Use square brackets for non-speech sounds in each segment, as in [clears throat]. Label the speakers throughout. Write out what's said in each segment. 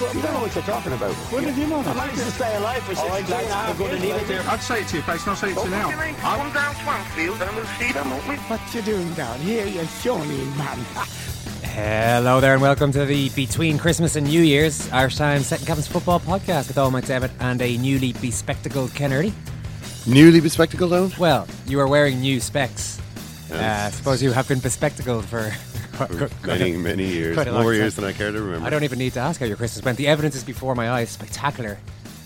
Speaker 1: me.
Speaker 2: You don't know what you're talking about.
Speaker 3: What did you know?
Speaker 1: I managed to stay alive for 60
Speaker 2: lads, we're going to leave it there. I'd say it to your face, not say it to you now.
Speaker 4: Come down Swansfield and we'll see them, won't we?
Speaker 3: What you doing down here, you shawny man? [laughs]
Speaker 5: Hello there, and welcome to the Between Christmas and New Year's Irish Times Second Captain's Football Podcast with all McDevitt and a newly bespectacled Ken Early.
Speaker 6: Newly bespectacled, though?
Speaker 5: Well, you are wearing new specs. Uh, I suppose you have been bespectacled for
Speaker 6: For [laughs] many, many years.
Speaker 5: quite a long
Speaker 6: More
Speaker 5: time.
Speaker 6: years than I care to remember.
Speaker 5: I don't even need to ask how your Christmas went. The evidence is before my eyes. Spectacular.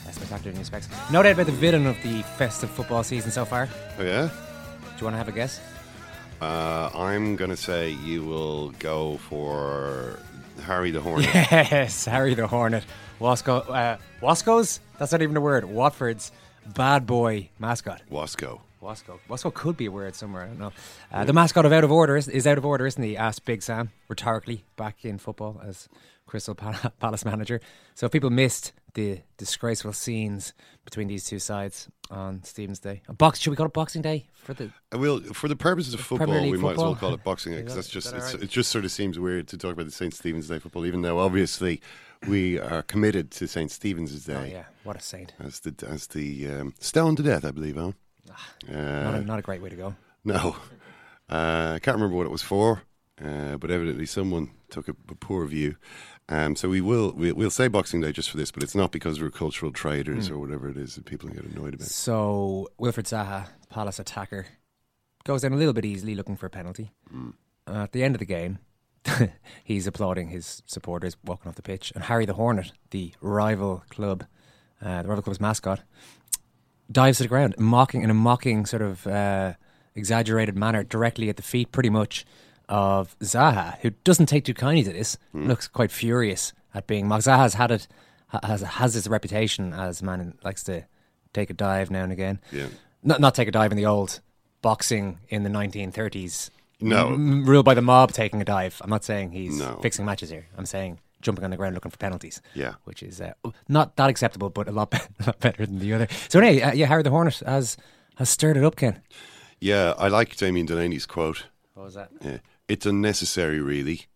Speaker 5: Uh, spectacular new specs. No doubt about the villain of the festive football season so far.
Speaker 6: Oh, yeah?
Speaker 5: Do you want to have a guess?
Speaker 6: Uh, I'm going to say you will go for Harry the Hornet. [laughs]
Speaker 5: Yes, Harry the Hornet. Wasco, uh, Wasco's? That's not even a word. Watford's bad boy mascot.
Speaker 6: Wasco.
Speaker 5: Wasco. Wasco could be a word somewhere. I don't know. Uh, the mascot of Out of Order is, is out of order, isn't he? Asked Big Sam rhetorically back in football as Crystal Pal- [laughs] Palace manager. So if people missed the disgraceful scenes between these two sides on Stephen's Day, a box. Should we call it Boxing Day for the?
Speaker 6: I will, for the purposes of football,
Speaker 5: League
Speaker 6: we might as well call it Boxing Day [laughs] because that's just
Speaker 5: that
Speaker 6: it's,
Speaker 5: alright?
Speaker 6: it just sort of seems weird to talk about the St Stephen's Day football, even though obviously we are committed to St Stephen's Day
Speaker 5: Oh yeah, what a saint!
Speaker 6: as the as the um, stoned to death, I believe. Eoin.
Speaker 5: Not
Speaker 6: Uh,
Speaker 5: a, not a great way to go.
Speaker 6: no, uh, I can't remember what it was for, uh, but evidently someone took a, a poor view. Um, so we will we, we'll say Boxing Day just for this, but it's not because we're cultural traders or whatever it is that people get annoyed about.
Speaker 5: So Wilfred Zaha, Palace attacker, goes in a little bit easily, looking for a penalty. Uh, at the end of the game, [laughs] he's applauding his supporters walking off the pitch, and Harry the Hornet, the rival club, uh, the rival club's mascot, dives to the ground, mocking in a mocking sort of uh, exaggerated manner, directly at the feet, pretty much of Zaha, who doesn't take too kindly to this. Looks quite furious at being mocked. Zaha's had it has has his reputation as a man who likes to take a dive now and again.
Speaker 6: Yeah.
Speaker 5: Not not take a dive in the old boxing in the 1930s.
Speaker 6: No.
Speaker 5: M- ruled by the mob taking a dive. I'm not saying he's
Speaker 6: No.
Speaker 5: fixing matches here. I'm saying jumping on the ground looking for penalties.
Speaker 6: Yeah.
Speaker 5: which is uh, not that acceptable, but a lot, be- [laughs] a lot better than the other. So anyway, uh, yeah, Harry the Hornet has has stirred it up, Ken.
Speaker 6: Yeah, I like Damien Delaney's quote.
Speaker 5: What was that?
Speaker 6: Yeah. It's unnecessary, really.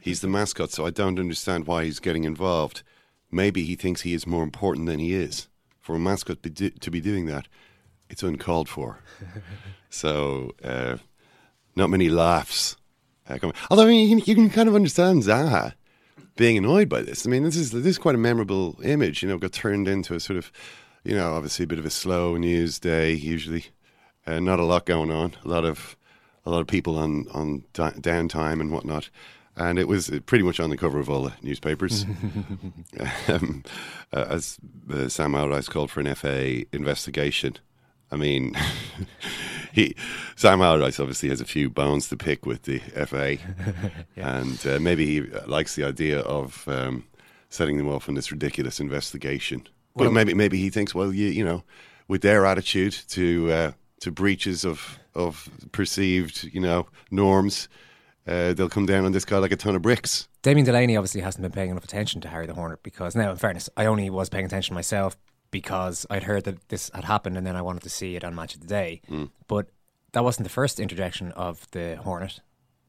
Speaker 6: He's the mascot, so I don't understand why he's getting involved. Maybe he thinks he is more important than he is. For a mascot be do- to be doing that, it's uncalled for. [laughs] so, uh, not many laughs. Uh. Although, I mean, you can, you can kind of understand Zaha being annoyed by this. I mean, this is this is quite a memorable image. You know, got turned into a sort of, you know, obviously a bit of a slow news day. Usually, uh, not a lot going on. A lot of a lot of people on on da- downtime and whatnot. And it was pretty much on the cover of all the newspapers, [laughs] [laughs] um, uh, as uh, Sam Allardyce called for an FA investigation. I mean, [laughs] he Sam Allardyce obviously has a few bones to pick with the FA, [laughs] and uh, maybe he likes the idea of um, setting them off on this ridiculous investigation. But maybe maybe he thinks, well, you you know, with their attitude to uh, to breaches of of perceived you know norms, uh, they'll come down on this guy like a ton of bricks.
Speaker 5: Damien Delaney obviously hasn't been paying enough attention to Harry the Hornet because now, in fairness, I only was paying attention myself because I'd heard that this had happened and then I wanted to see it on Match of the Day. But that wasn't the first interjection of the Hornet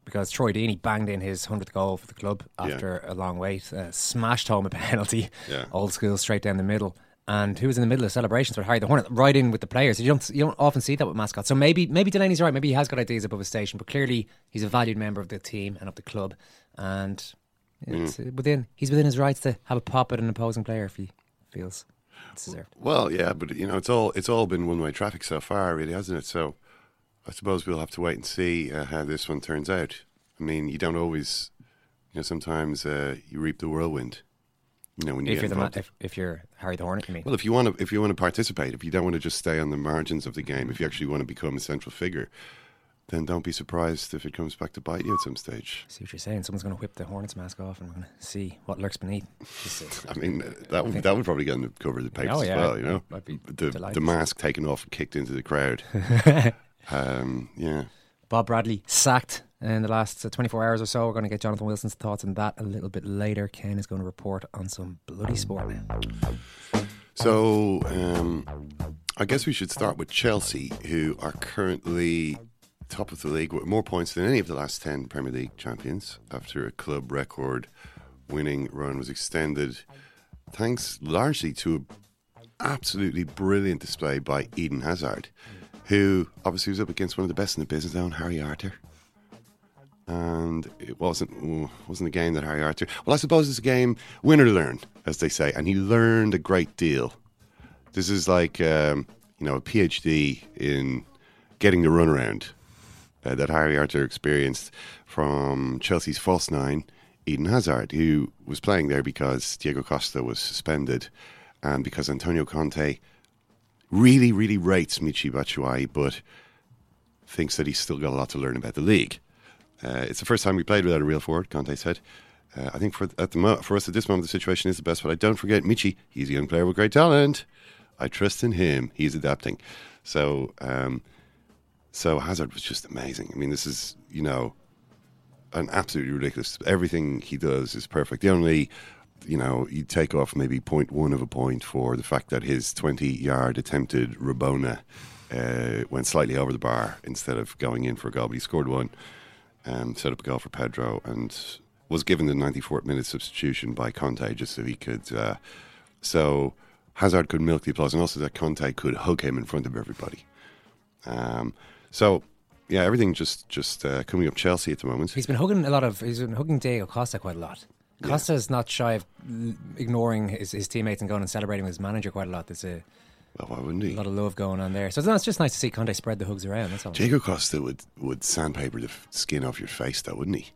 Speaker 5: because Troy Deeney banged in his 100th goal for the club after a long wait, uh, smashed home a [laughs] penalty,
Speaker 6: Yeah.
Speaker 5: old school, straight down the middle. And who was in the middle of celebrations with Harry the Hornet, right in with the players. You don't you don't often see that with mascots. So maybe maybe Delaney's right. Maybe he has got ideas above his station, but clearly he's a valued member of the team and of the club, and it's uh, within he's within his rights to have a pop at an opposing player if he feels it's deserved.
Speaker 6: Well, yeah, but you know, it's all it's all been one way traffic so far, really, hasn't it? So, I suppose we'll have to wait and see uh, how this one turns out. I mean, you don't always, you know, sometimes uh, you reap the whirlwind. You know, when you
Speaker 5: If you're the if, if you're Harry the Hornet, you mean?
Speaker 6: Well, if you want to, if you want to participate, if you don't want to just stay on the margins of the game, if you actually want to become a central figure, then don't be surprised if it comes back to bite you at some stage.
Speaker 5: see what you're saying. Someone's going to whip the Hornets mask off, and we're going to see what lurks beneath. [laughs]
Speaker 6: I mean, uh, that would, that would probably get on the cover of the papers
Speaker 5: Oh, yeah.
Speaker 6: as well. You know,
Speaker 5: I'd be
Speaker 6: the
Speaker 5: delighted.
Speaker 6: the mask taken off and kicked into the crowd. [laughs] um, yeah.
Speaker 5: Bob Bradley sacked in the last uh, 24 hours or so. We're going to get Jonathan Wilson's thoughts on that a little bit later. Ken is going to report on some bloody sport now.
Speaker 6: So, um, I guess we should start with Chelsea, who are currently top of the league with more points than any of the last 10 Premier League champions after a club record winning run was extended, thanks largely to an absolutely brilliant display by Eden Hazard, who obviously was up against one of the best in the business now, Harry Arter. And it wasn't wasn't a game that Harry Arter. Well, I suppose it's a game win or learn, as they say, and he learned a great deal. This is like um, you know a PhD in getting the runaround uh, that Harry Arter experienced from Chelsea's false nine, Eden Hazard, who was playing there because Diego Costa was suspended, and because Antonio Conte really, really rates Michi Batshuayi, but thinks that he's still got a lot to learn about the league. Uh, it's the first time we played without a real forward, Conte said. Uh, I think for at the mo- for us at this moment, the situation is the best. But I don't forget Michi. He's a young player with great talent. I trust in him. He's adapting. So, um, so Hazard was just amazing. I mean, this is you know an absolutely ridiculous. Everything he does is perfect. The only you know, you take off maybe point one of a point for the fact that his 20 yard attempted Rabona uh, went slightly over the bar instead of going in for a goal, but he scored one and set up a goal for Pedro and was given the 94th minute substitution by Conte just so he could. Uh, so Hazard could milk the applause and also that Conte could hug him in front of everybody. Um, so. Yeah, everything just just uh, coming up Chelsea at the moment.
Speaker 5: He's been hugging a lot of. He's been hugging Diego Costa quite a lot. Costa Costa's not shy of ignoring his, his teammates and going and celebrating with his manager quite a lot. There's a,
Speaker 6: Well, why wouldn't he?
Speaker 5: a lot of love going on there. So it's, just nice to see Conte spread the hugs around. That's all.
Speaker 6: Diego Costa would, would sandpaper the skin off your face, though, wouldn't he?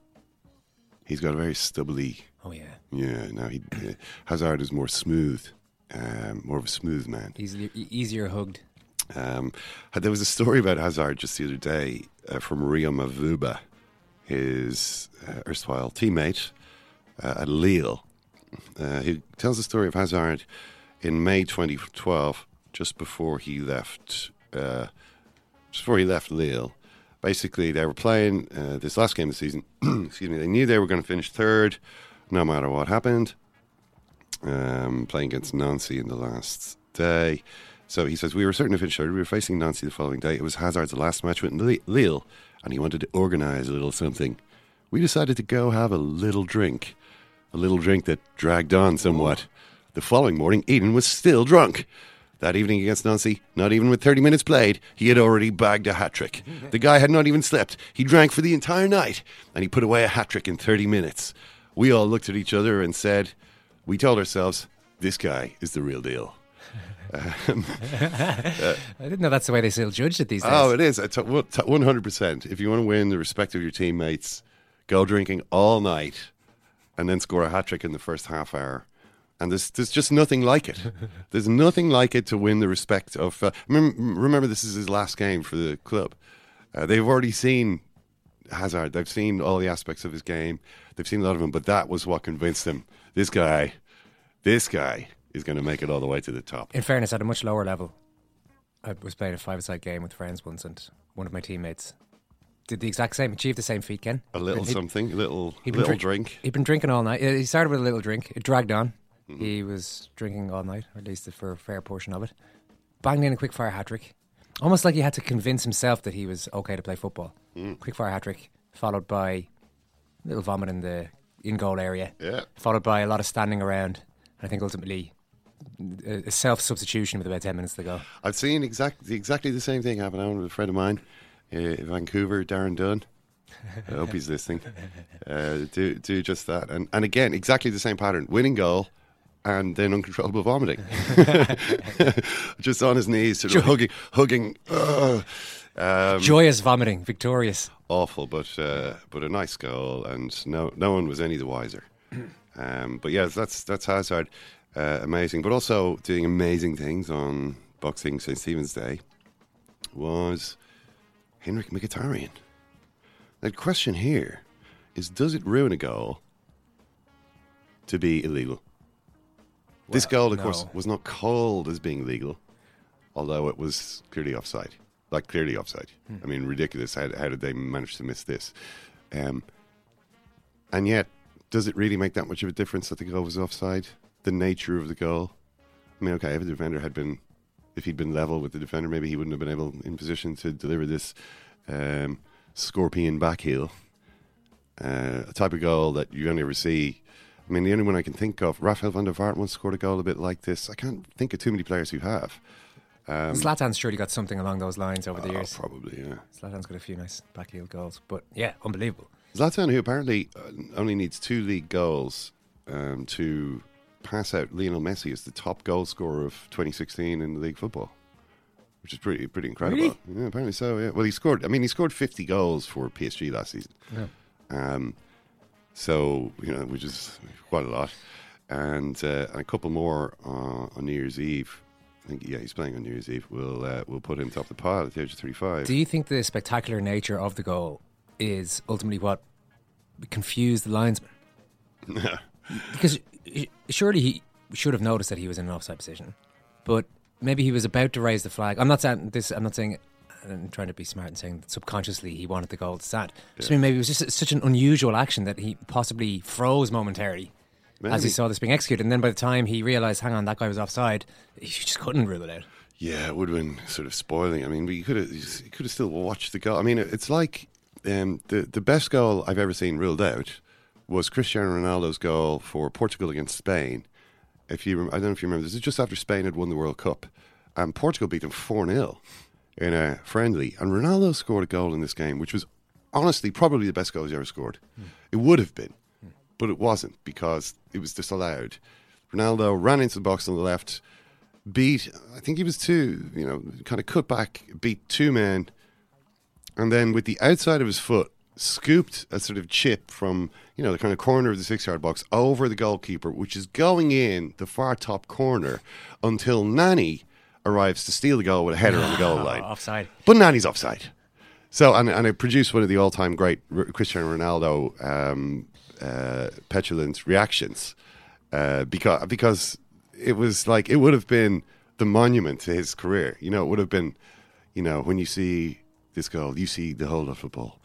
Speaker 6: He's got a very stubbly.
Speaker 5: Oh yeah,
Speaker 6: Yeah, no, he uh, Hazard is more smooth, um, more of a smooth man.
Speaker 5: easier easier hugged.
Speaker 6: Um, there was a story about Hazard just the other day uh, from Rio Mavuba, his uh, erstwhile teammate uh, at Lille, uh, who tells the story of Hazard in May 2012, just before he left, uh, just before he left Lille. Basically, they were playing uh, this last game of the season. [clears throat] excuse me. They knew they were going to finish third, no matter what happened. Um, playing against Nancy in the last day. So he says, We were certain to finish third. We were facing Nancy the following day. It was Hazard's last match with Li- Lille, and he wanted to organise a little something. We decided to go have a little drink. A little drink that dragged on somewhat. The following morning, Eden was still drunk. That evening against Nancy, not even with 30 minutes played, he had already bagged a hat trick. The guy had not even slept. He drank for the entire night, and he put away a hat trick in 30 minutes. We all looked at each other and said, We told ourselves, this guy is the real deal. [laughs]
Speaker 5: I didn't know that's the way they still judged it these days.
Speaker 6: Oh, it is. It's 100%. If you want to win the respect of your teammates, go drinking all night, and then score a hat trick in the first half hour. And there's there's just nothing like it. [laughs] There's nothing like it to win the respect of. Uh, remember, remember, this is his last game for the club. Uh, they've already seen Hazard. They've seen all the aspects of his game. They've seen a lot of him, but that was what convinced them. This guy, this guy is going to make it all the way to the top.
Speaker 5: In fairness, at a much lower level, I was playing a five-a-side game with friends once, and one of my teammates did the exact same, achieved the same feat, Ken.
Speaker 6: A little
Speaker 5: He'd-
Speaker 6: something, a little little
Speaker 5: drink-
Speaker 6: drink.
Speaker 5: He'd been drinking all night. Uh, He started with a little drink. It dragged on.
Speaker 6: Mm-hmm.
Speaker 5: He was drinking all night, or at least for a fair portion of it. Banged in a quick fire hat trick. Almost like he had to convince himself that he was okay to play football.
Speaker 6: Mm.
Speaker 5: Quick fire hat trick, followed by a little vomit in the in goal area.
Speaker 6: Yeah.
Speaker 5: Followed by a lot of standing around. And I think ultimately a, self substitution with about 10 minutes to go.
Speaker 6: I've seen exactly exactly the same thing happen with a friend of mine, uh, in Vancouver, Darren Dunn. I hope he's listening. [laughs] Uh, do do just that, and and again, exactly the same pattern: winning goal, and then uncontrollable vomiting, [laughs] [laughs] just on his knees, sort of hugging, hugging. ugh. Um,
Speaker 5: Joyous vomiting, victorious.
Speaker 6: awful, but uh, but a nice goal, and no no one was any the wiser. [clears throat] Um, but yeah, that's that's Hazard, uh, amazing, but also doing amazing things on Boxing St Stephen's Day was Henrik Mkhitaryan. The question here is: Does it ruin a goal to be illegal? this goal, of course, was not called as being legal, although it was clearly offside. Like clearly offside.
Speaker 5: Hmm.
Speaker 6: I mean, ridiculous. How, how did they manage to miss this? Um, and yet, does it really make that much of a difference that the goal was offside? The nature of the goal. I mean, okay, if the defender had been, if he'd been level with the defender, maybe he wouldn't have been able in position to deliver this um, scorpion backheel. Uh, a type of goal that you only ever see. I mean, the only one I can think of, Rafael van der Vaart once scored a goal a bit like this. I can't think of too many players who have. Um,
Speaker 5: Zlatan's surely got something along those lines over the
Speaker 6: oh,
Speaker 5: years.
Speaker 6: probably, yeah.
Speaker 5: Zlatan's got a few nice backheel goals. But yeah, unbelievable.
Speaker 6: Zlatan, who apparently uh, only needs two league goals um, to pass out Lionel Messi as the top goal scorer of 2016 in the league football, which is pretty pretty incredible.
Speaker 5: Really?
Speaker 6: Yeah, apparently so. Yeah. Well, he scored. I mean, he scored 50 goals for PSG last season.
Speaker 5: Yeah.
Speaker 6: Um, so you know, which is quite a lot, and, uh, and a couple more uh, on New Year's Eve. I think yeah, he's playing on New Year's Eve. We'll uh, we'll put him top of the pile at the age of 35.
Speaker 5: Do you think the spectacular nature of the goal is ultimately what confused the linesman? No. [laughs] Because surely he should have noticed that he was in an offside position, but maybe he was about to raise the flag. I'm not saying this. I'm not saying. I'm trying to be smart and saying that subconsciously he wanted the goal to stand. Just mean maybe it was just such an unusual action that he possibly froze momentarily as he saw this being executed. And then by the time he realised, hang on, that guy was offside, he just couldn't rule it out.
Speaker 6: Yeah, it would have been sort of spoiling. I mean, we could have you could have still watched the goal. I mean, it's like um, the the best goal I've ever seen ruled out was Cristiano Ronaldo's goal for Portugal against Spain. If you, I don't know if you remember, this is just after Spain had won the World Cup, and Portugal beat them four 0 in a friendly, and Ronaldo scored a goal in this game, which was honestly probably the best goal he's ever scored. It would have been, but it wasn't because it was disallowed. Ronaldo ran into the box on the left, beat, I think he was two, you know, kind of cut back, beat two men, and then with the outside of his foot, scooped a sort of chip from, you know, the kind of corner of the six yard box over the goalkeeper, which is going in the far top corner until Nani arrives to steal the goal with a header on the goal [laughs] line.
Speaker 5: Offside.
Speaker 6: But Nani's offside. So, and, and it produced one of the all time great R- Cristiano Ronaldo um, uh, petulant reactions uh, because, because it was like, it would have been the monument to his career. You know, it would have been, you know, when you see this goal, you see the whole of football,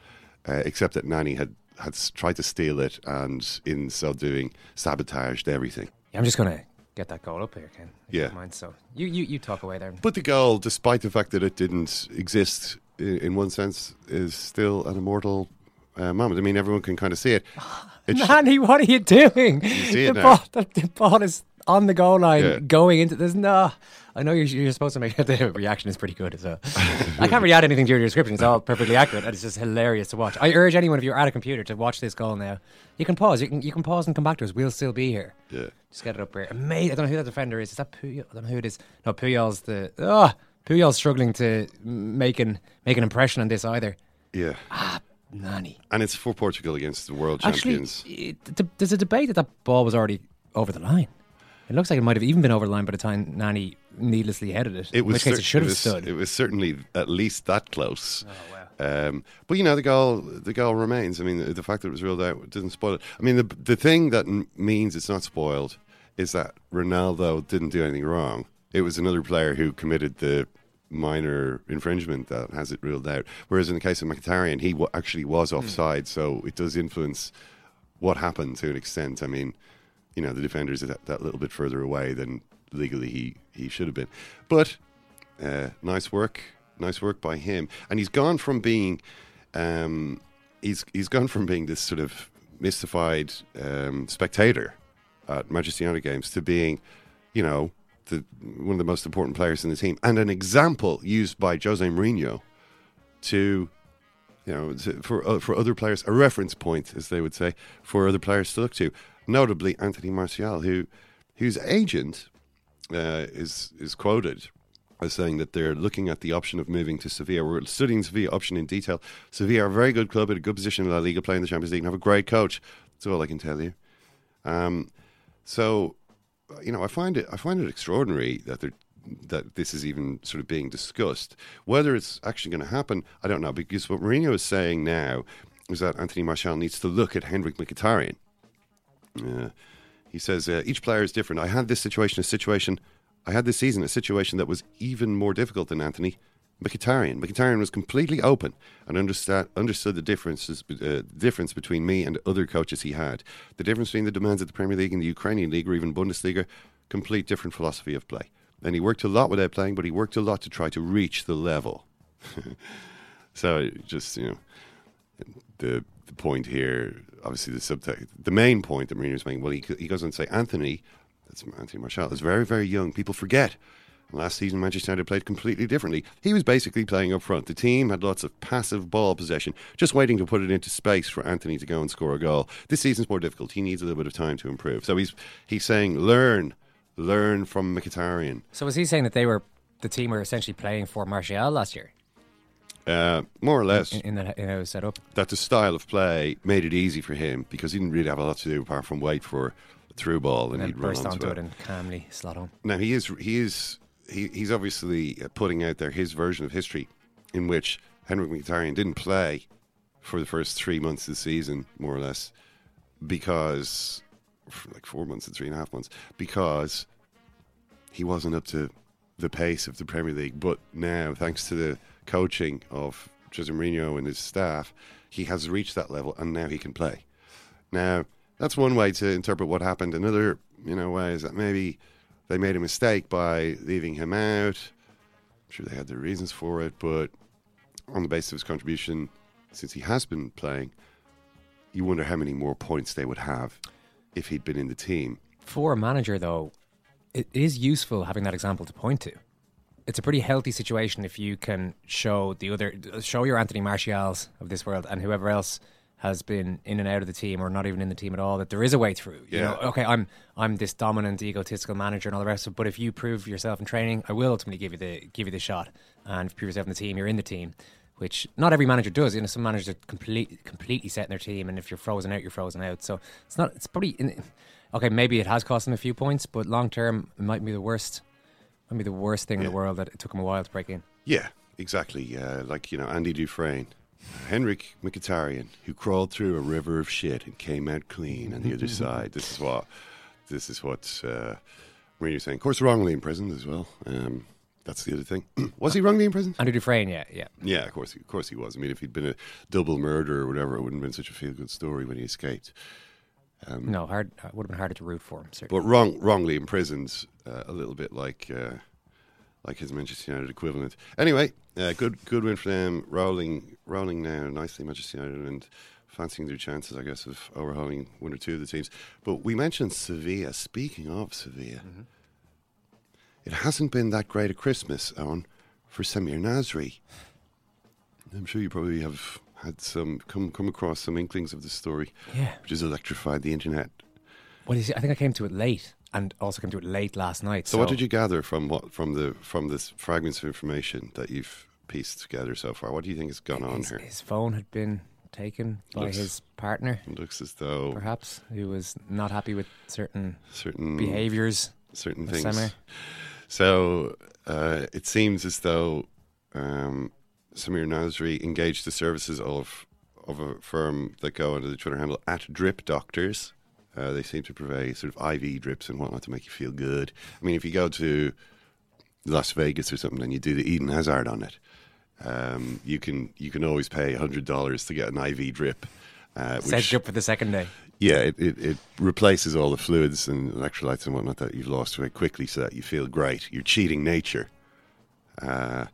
Speaker 6: uh, except that Nani had, had tried to steal it and in so doing sabotaged everything.
Speaker 5: Yeah, I'm just going to get that goal up here, Ken. if
Speaker 6: Yeah.
Speaker 5: don't Mind, so you, you, you talk away there.
Speaker 6: But the goal, despite the fact that it didn't exist in, in one sense, is still an immortal uh, moment. I mean, everyone can kind of see it. [laughs] It sh-
Speaker 5: Manny, what are you doing?
Speaker 6: see
Speaker 5: the, ball, the, the ball is on the goal line
Speaker 6: Yeah.
Speaker 5: going into this. No, I know you're, you're supposed to make [laughs] the reaction is pretty good. So I can't really add anything to your description. It's all perfectly accurate. and It's just hilarious to watch. I urge anyone if you're at a computer to watch this goal now. You can pause. You can you can pause and come back to us. We'll still be here.
Speaker 6: yeah.
Speaker 5: Just get it up here. Amazing. I don't know who that defender is. Is that Puyol? I don't know who it is. No, Puyol's the. Oh, Puyol's struggling to make an, make an impression on this either.
Speaker 6: Yeah.
Speaker 5: Ah, Nani.
Speaker 6: And it's for Portugal against the world
Speaker 5: Actually,
Speaker 6: champions.
Speaker 5: it, th- there's a debate that that ball was already over the line. It looks like it might have even been over the line by the time Nani needlessly headed it.
Speaker 6: It
Speaker 5: in
Speaker 6: was
Speaker 5: which case
Speaker 6: cer-
Speaker 5: it should have
Speaker 6: was-
Speaker 5: stood.
Speaker 6: It was certainly at least that close. Um, but you know the goal, the goal remains. I mean, the, the fact that it was ruled out didn't spoil it. I mean, the the thing that m- means it's not spoiled is that Ronaldo didn't do anything wrong. It was another player who committed the minor infringement that has it ruled out. Whereas in the case of Mkhitaryan, he w- actually was offside, so it does influence what happened to an extent. I mean, you know, the defender's that, that little bit further away than legally he, he should have been. But uh, nice work, nice work by him. And he's gone from being, um, he's he's gone from being this sort of mystified um, spectator at Manchester United games to being, you know, the, one of the most important players in the team and an example used by Jose Mourinho to, you know, for uh, for other players, a reference point, as they would say, for other players to look to. Notably, Anthony Martial, who whose agent uh, is is quoted as saying that they're looking at the option of moving to Sevilla. We're studying Sevilla option in detail. Sevilla are a very good club, at a good position in La Liga, playing the Champions League, and have a great coach. That's all I can tell you. Um, so, you know, I find it I find it extraordinary that they're that this is even sort of being discussed. Whether it's actually going to happen, I don't know. Because what Mourinho is saying now is that Anthony Martial needs to look at Henrik Mkhitaryan. Uh, he says uh, each player is different. I had this situation, a situation, I had this season, a situation that was even more difficult than Anthony. Mkhitaryan. Mkhitaryan was completely open and understand, understood the differences, uh, difference between me and other coaches he had. The difference between the demands of the Premier League and the Ukrainian League or even Bundesliga, complete different philosophy of play. And he worked a lot without playing, but he worked a lot to try to reach the level. [laughs] so just, you know, the, the point here, obviously the subtext, the main point that Mourinho's making, well, he, he goes on to say, Anthony, that's Anthony Martial, is very, very young. People forget. Last season, Manchester United played completely differently. He was basically playing up front. The team had lots of passive ball possession, just waiting to put it into space for Anthony to go and score a goal. This season's more difficult. He needs a little bit of time to improve. So he's he's saying, learn, learn from Mkhitaryan.
Speaker 5: So was he saying that they were the team were essentially playing for Martial last year?
Speaker 6: Uh, more or less.
Speaker 5: In, in that in how it was set up?
Speaker 6: That the style of play made it easy for him because he didn't really have a lot to do apart from wait for a through ball and,
Speaker 5: And
Speaker 6: he'd run
Speaker 5: burst
Speaker 6: onto
Speaker 5: onto
Speaker 6: it.
Speaker 5: it and calmly slot on.
Speaker 6: Now he is he is he, he's obviously uh, putting out there his version of history, in which Henrik Mkhitaryan didn't play for the first three months of the season, more or less, because for like four months and three and a half months, because he wasn't up to the pace of the Premier League. But now, thanks to the coaching of Jose Mourinho and his staff, he has reached that level, and now he can play. Now, that's one way to interpret what happened. Another, you know, way is that maybe they made a mistake by leaving him out. I'm sure they had their reasons for it, but on the basis of his contribution, since he has been playing, you wonder how many more points they would have if he'd been in the team.
Speaker 5: For a manager, though, it is useful having that example to point to. It's a pretty healthy situation if you can show the other, show your Anthony Martials of this world and whoever else has been in and out of the team or not even in the team at all that there is a way through. You
Speaker 6: Yeah.
Speaker 5: know, okay, I'm I'm this dominant, egotistical manager and all the rest of it, but if you prove yourself in training, I will ultimately give you the give you the shot. And if you prove yourself in the team, you're in the team. Which not every manager does. You know, some managers are complete, completely set in their team, and if you're frozen out, you're frozen out. So it's not. It's probably in, okay. Maybe it has cost them a few points, but long term, it might be the worst. Might be the worst thing in the world that it took him a while to break in.
Speaker 6: Yeah, exactly. Uh, like, you know, Andy Dufresne, Henrik Mkhitaryan, who crawled through a river of shit and came out clean on the other [laughs] side. This is what, this is what uh, Mourinho's saying. Of course, wrongly imprisoned as well. Um, that's the other thing. [clears throat] was he wrongly imprisoned?
Speaker 5: Andrew Dufresne, yeah, yeah.
Speaker 6: Yeah, of course, of course he was. I mean, if he'd been a double murder or whatever, it wouldn't have been such a feel-good story when he escaped. Um,
Speaker 5: No, hard. It would have been harder to root for him. Certainly.
Speaker 6: but wrong, wrongly imprisoned, uh, a little bit like uh, like his Manchester United equivalent. Anyway, uh, good good win for them. Rolling rolling now nicely, Manchester United, and fancying their chances, I guess, of overhauling one or two of the teams. But we mentioned Sevilla. Speaking of Sevilla, it hasn't been that great a Christmas, Eoin, for Samir Nasri. I'm sure you probably have had some come come across some inklings of the story,
Speaker 5: Yeah.
Speaker 6: which has electrified the internet.
Speaker 5: Well, you see, I think I came to it late, and also came to it late last night.
Speaker 6: So, what did you gather from what from the from this fragments of information that you've pieced together so far? What do you think has gone on here?
Speaker 5: his phone had been taken by
Speaker 6: Looks-
Speaker 5: his partner,
Speaker 6: looks as though
Speaker 5: perhaps, he was not happy with certain
Speaker 6: certain
Speaker 5: behaviours.
Speaker 6: certain things.
Speaker 5: Samir.
Speaker 6: So uh, it seems as though um, Samir Nasri engaged the services of of a firm that go under the Twitter handle at Drip Doctors. Uh, they seem to provide sort of IV drips and whatnot to make you feel good. I mean, if you go to Las Vegas or something, and you do the Eden Hazard on it, um, you can you can always pay hundred dollars to get an IV drip. Uh,
Speaker 5: Set you up for the second day.
Speaker 6: yeah, it, it, it replaces all the fluids and electrolytes and whatnot that you've lost very quickly so that you feel great. You're cheating nature. Uh,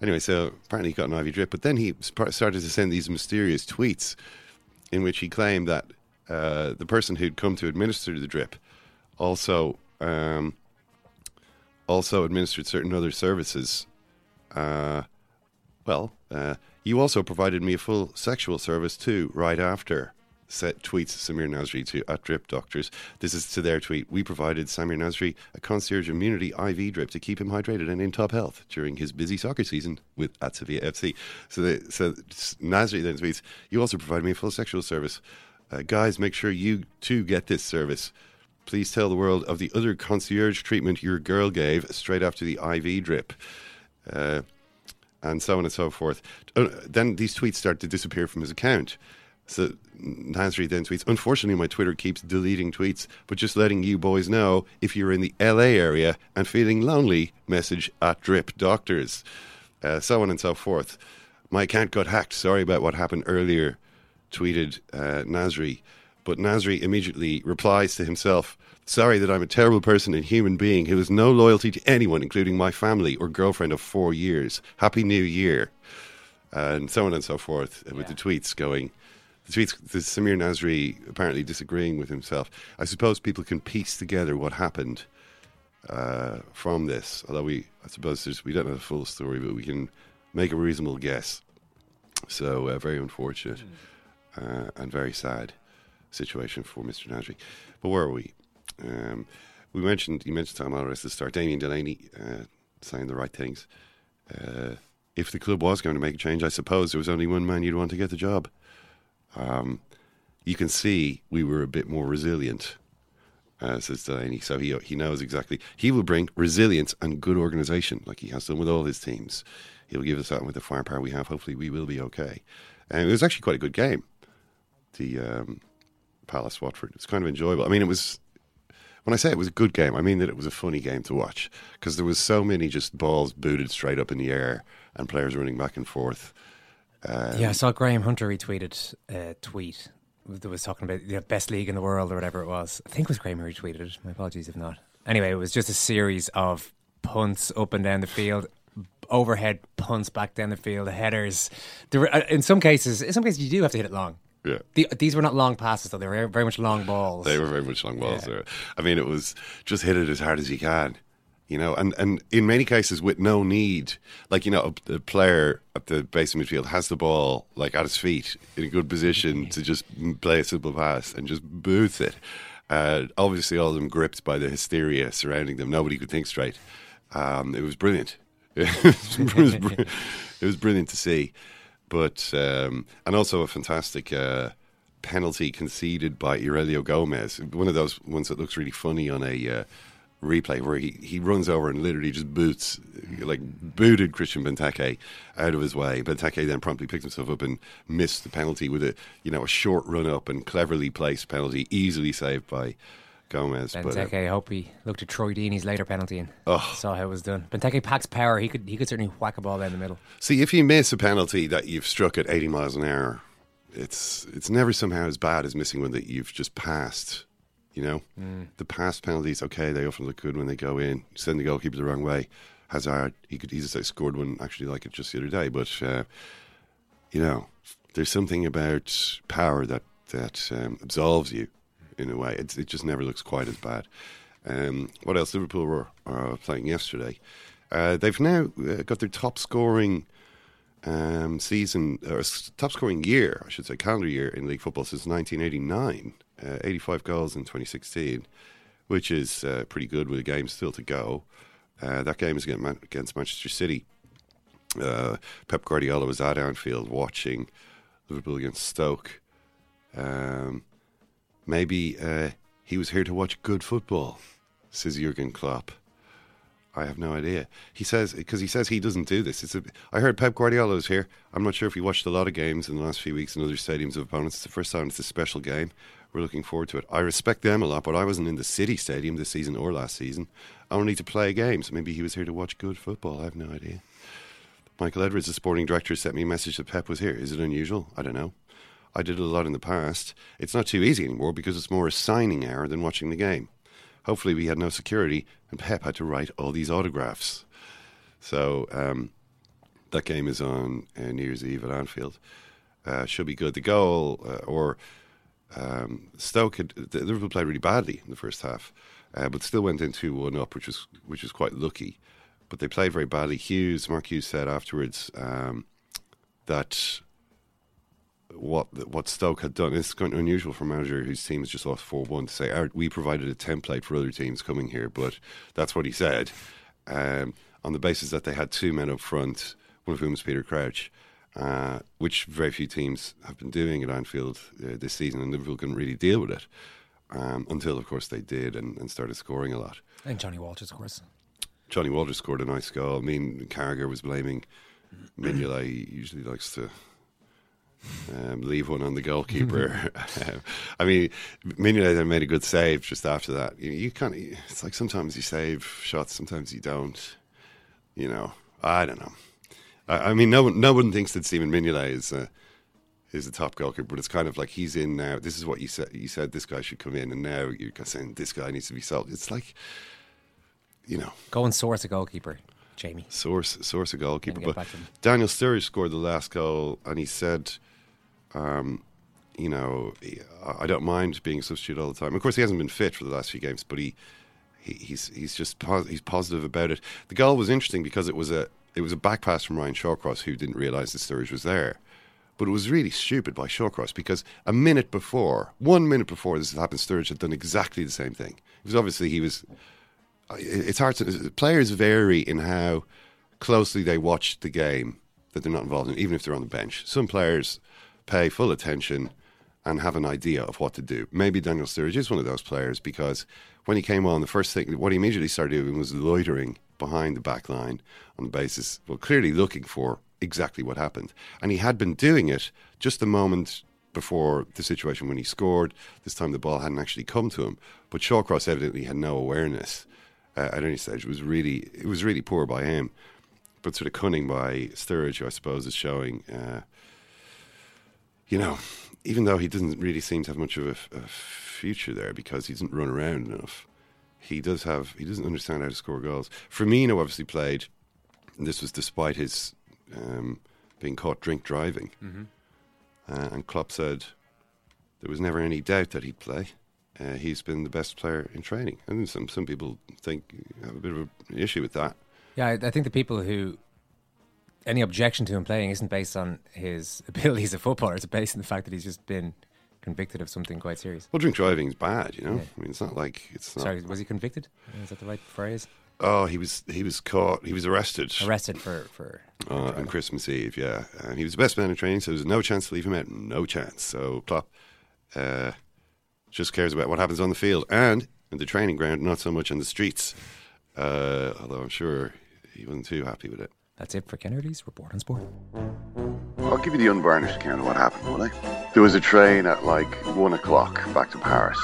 Speaker 6: anyway, so apparently he got an IV drip, but then he started to send these mysterious tweets in which he claimed that uh, the person who'd come to administer the drip also um, also administered certain other services. Uh, well, uh, you also provided me a full sexual service too, right after. Set tweets Samir Nasri to at Drip Doctors. This is to their tweet. We provided Samir Nasri a concierge immunity IV drip to keep him hydrated and in top health during his busy soccer season with at Sevilla FC. So, they, so Nasri then tweets, "You also provided me a full sexual service, uh, guys. Make sure you too get this service. Please tell the world of the other concierge treatment your girl gave straight after the IV drip." Uh, and so on and so forth. Uh, then these tweets start to disappear from his account. So Nasri then tweets, Unfortunately, my Twitter keeps deleting tweets, but just letting you boys know if you're in the LA area and feeling lonely, message at Drip Doctors. Uh, so on and so forth. My account got hacked. Sorry about what happened earlier, tweeted uh, Nasri. But Nasri immediately replies to himself, Sorry that I'm a terrible person and human being who has no loyalty to anyone, including my family or girlfriend of four years. Happy New Year. And so on and so forth, uh, with the tweets going. Tweets, the Samir Nasri apparently disagreeing with himself. I suppose people can piece together what happened uh, from this, although we, I suppose there's, we don't know the full story, but we can make a reasonable guess. So, uh, very unfortunate uh, and very sad situation for Mr. Nasri. But where are we? Um, we mentioned you mentioned Tom Alvarez at the start. Damien Delaney uh, saying the right things. Uh, if the club was going to make a change, I suppose there was only one man you'd want to get the job. Um, you can see we were a bit more resilient, uh, says Delaney. So he he knows exactly. He will bring resilience and good organisation, like he has done with all his teams. He'll give us that, with the firepower we have, hopefully we will be okay. And it was actually quite a good game. The um, Palace Watford. It was kind of enjoyable. I mean, it was when I say it was a good game, I mean that it was a funny game to watch because there was so many just balls booted straight up in the air and players running back and forth. Um,
Speaker 5: yeah, I saw Graham Hunter retweeted a tweet that was talking about the best league in the world or whatever it was. I think it was Graham who retweeted it. My apologies if not. Anyway, it was just a series of punts up and down the field, overhead punts back down the field, headers. There were, uh, in some cases, in some cases, you do have to hit it long.
Speaker 6: Yeah.
Speaker 5: The, these were not long passes, though. They were very much long balls.
Speaker 6: They were very much long balls.
Speaker 5: Yeah.
Speaker 6: I mean, it was just hit it as hard as you can, you know, and, and in many cases with no need. Like, you know, the player at the base of midfield has the ball, like, at his feet in a good position to just play a simple pass and just boots it. Uh, obviously, all of them gripped by the hysteria surrounding them. Nobody could think straight. Um, it was brilliant. [laughs] it, was, [laughs] it was brilliant to see but um, and also a fantastic uh, penalty conceded by Heurelho Gomes. One of those ones that looks really funny on a uh, replay where he, he runs over and literally just boots, like booted Christian Benteke out of his way. Benteke then promptly picked himself up and missed the penalty with a you know a short run up and cleverly placed penalty, easily saved by. Gomes, but, uh,
Speaker 5: Benteke, I hope he looked at Troy Deeney's later penalty and
Speaker 6: Oh.
Speaker 5: saw how it was done. Benteke packs power. He could he could certainly whack a ball down the middle.
Speaker 6: See, if you miss a penalty that you've struck at 80 miles an hour, it's it's never somehow as bad as missing one that you've just passed. You know, the past penalties, okay, they often look good when they go in. Send the goalkeeper the wrong way. Hazard, he could easily scored one actually like it just the other day, but uh, you know, there's something about power that that um, absolves you in a way. It's, it just never looks quite as bad. Um, what else? Liverpool were uh, playing yesterday. Uh, they've now uh, got their top scoring um, season, or top scoring year, I should say, calendar year in league football since 1989. Uh, 85 goals in 2016, which is uh, pretty good with a game still to go. Uh, that game is against, Man- against Manchester City. Uh, Pep Guardiola was at Anfield watching Liverpool against Stoke. Um, maybe uh, he was here to watch good football, says Jurgen Klopp. I have no idea. He says because he says he doesn't do this. It's a, I heard Pep Guardiola was here. I'm not sure if he watched a lot of games in the last few weeks in other stadiums of opponents. It's the first time it's a special game. We're looking forward to it. I respect them a lot, but I wasn't in the City Stadium this season or last season. Only to play games. Maybe he was here to watch good football. I have no idea. Michael Edwards, the sporting director, sent me a message that Pep was here. Is it unusual? I don't know. I did it a lot in the past. It's not too easy anymore because it's more a signing error than watching the game. Hopefully, we had no security, and Pep had to write all these autographs. So um, that game is on uh, New Year's Eve at Anfield. Uh, should be good. The goal, uh, or um, Stoke, had, Liverpool played really badly in the first half, uh, but still went in two one up, which was which was quite lucky. But they played very badly. Hughes, Mark Hughes said afterwards um, that what what Stoke had done. It's kind of unusual for a manager whose team is just lost four one to say we provided a template for other teams coming here, but that's what he said um, on the basis that they had two men up front, one of whom is Peter Crouch. Uh, which very few teams have been doing at Anfield uh, this season, and Liverpool couldn't really deal with it um, until, of course, they did and, and, started scoring a lot.
Speaker 5: And Johnny Walters, of course.
Speaker 6: Johnny Walters scored a nice goal. I mean, Carragher was blaming [clears throat] Mignolet. He usually likes to um, leave one on the goalkeeper. [laughs] [laughs] I mean, Mignolet made a good save just after that. You, you kind of, it's like sometimes you save shots, sometimes you don't. You know, I don't know. I, I mean, no one, no one thinks that Stephen Mignolet is. Uh, is the top goalkeeper, but it's kind of like he's in now. This is what you said. You said this guy should come in, and now you're saying this guy needs to be sold. It's like, you know,
Speaker 5: go and source a goalkeeper. Jamie.
Speaker 6: Source source a goalkeeper. But Daniel Sturridge scored the last goal, and he said um, you know, I don't mind being a substitute all the time. Of course, he hasn't been fit for the last few games, but he, he he's he's just pos- he's positive about it. The goal was interesting because it was a it was a back pass from Ryan Shawcross who didn't realise that Sturridge was there. But it was really stupid by Shawcross because a minute before, one minute before this had happened, Sturridge had done exactly the same thing. Because obviously he was. Uh, it's hard to. Uh, players vary in how closely they watch the game that they're not involved in, even if they're on the bench. Some players pay full attention and have an idea of what to do. Maybe Daniel Sturridge is one of those players because when he came on, the first thing, what he immediately started doing was loitering behind the back line on the basis, well, clearly looking for exactly what happened. And he had been doing it just a moment before the situation when he scored. This time the ball hadn't actually come to him, but Shawcross evidently had no awareness uh, at any stage. It was really, it was really poor by him, but sort of cunning by Sturridge, who I suppose is showing. Uh, you know, even though he doesn't really seem to have much of a, a future there because he doesn't run around enough, he does have he doesn't understand how to score goals. Firmino obviously played, and this was despite his um, being caught drink driving. Mm-hmm. Uh, and Klopp said there was never any doubt that he'd play. Uh, he's been the best player in training, and some some people think have a bit of an issue with that.
Speaker 5: Yeah, I, I think the people who any objection to him playing isn't based on his [laughs] abilities as a footballer. It's based on the fact that he's just been convicted of something quite serious.
Speaker 6: Well, drink driving is bad, you know. Yeah. I mean, it's not like it's. Not
Speaker 5: Sorry, was he convicted? Is that the right phrase?
Speaker 6: Oh, he was. He was caught. He was arrested.
Speaker 5: Arrested for for.
Speaker 6: Uh, on Christmas Eve, yeah, and he was the best man in training, so there's no chance to leave him out. No chance. So Klopp uh, just cares about what happens on the field and in the training ground, not so much on the streets. Uh, although I'm sure he wasn't too happy with it.
Speaker 5: That's it for Kennedy's Report on Sport.
Speaker 7: I'll give you the unvarnished account of what happened, will I? There was a train at like one o'clock back to Paris.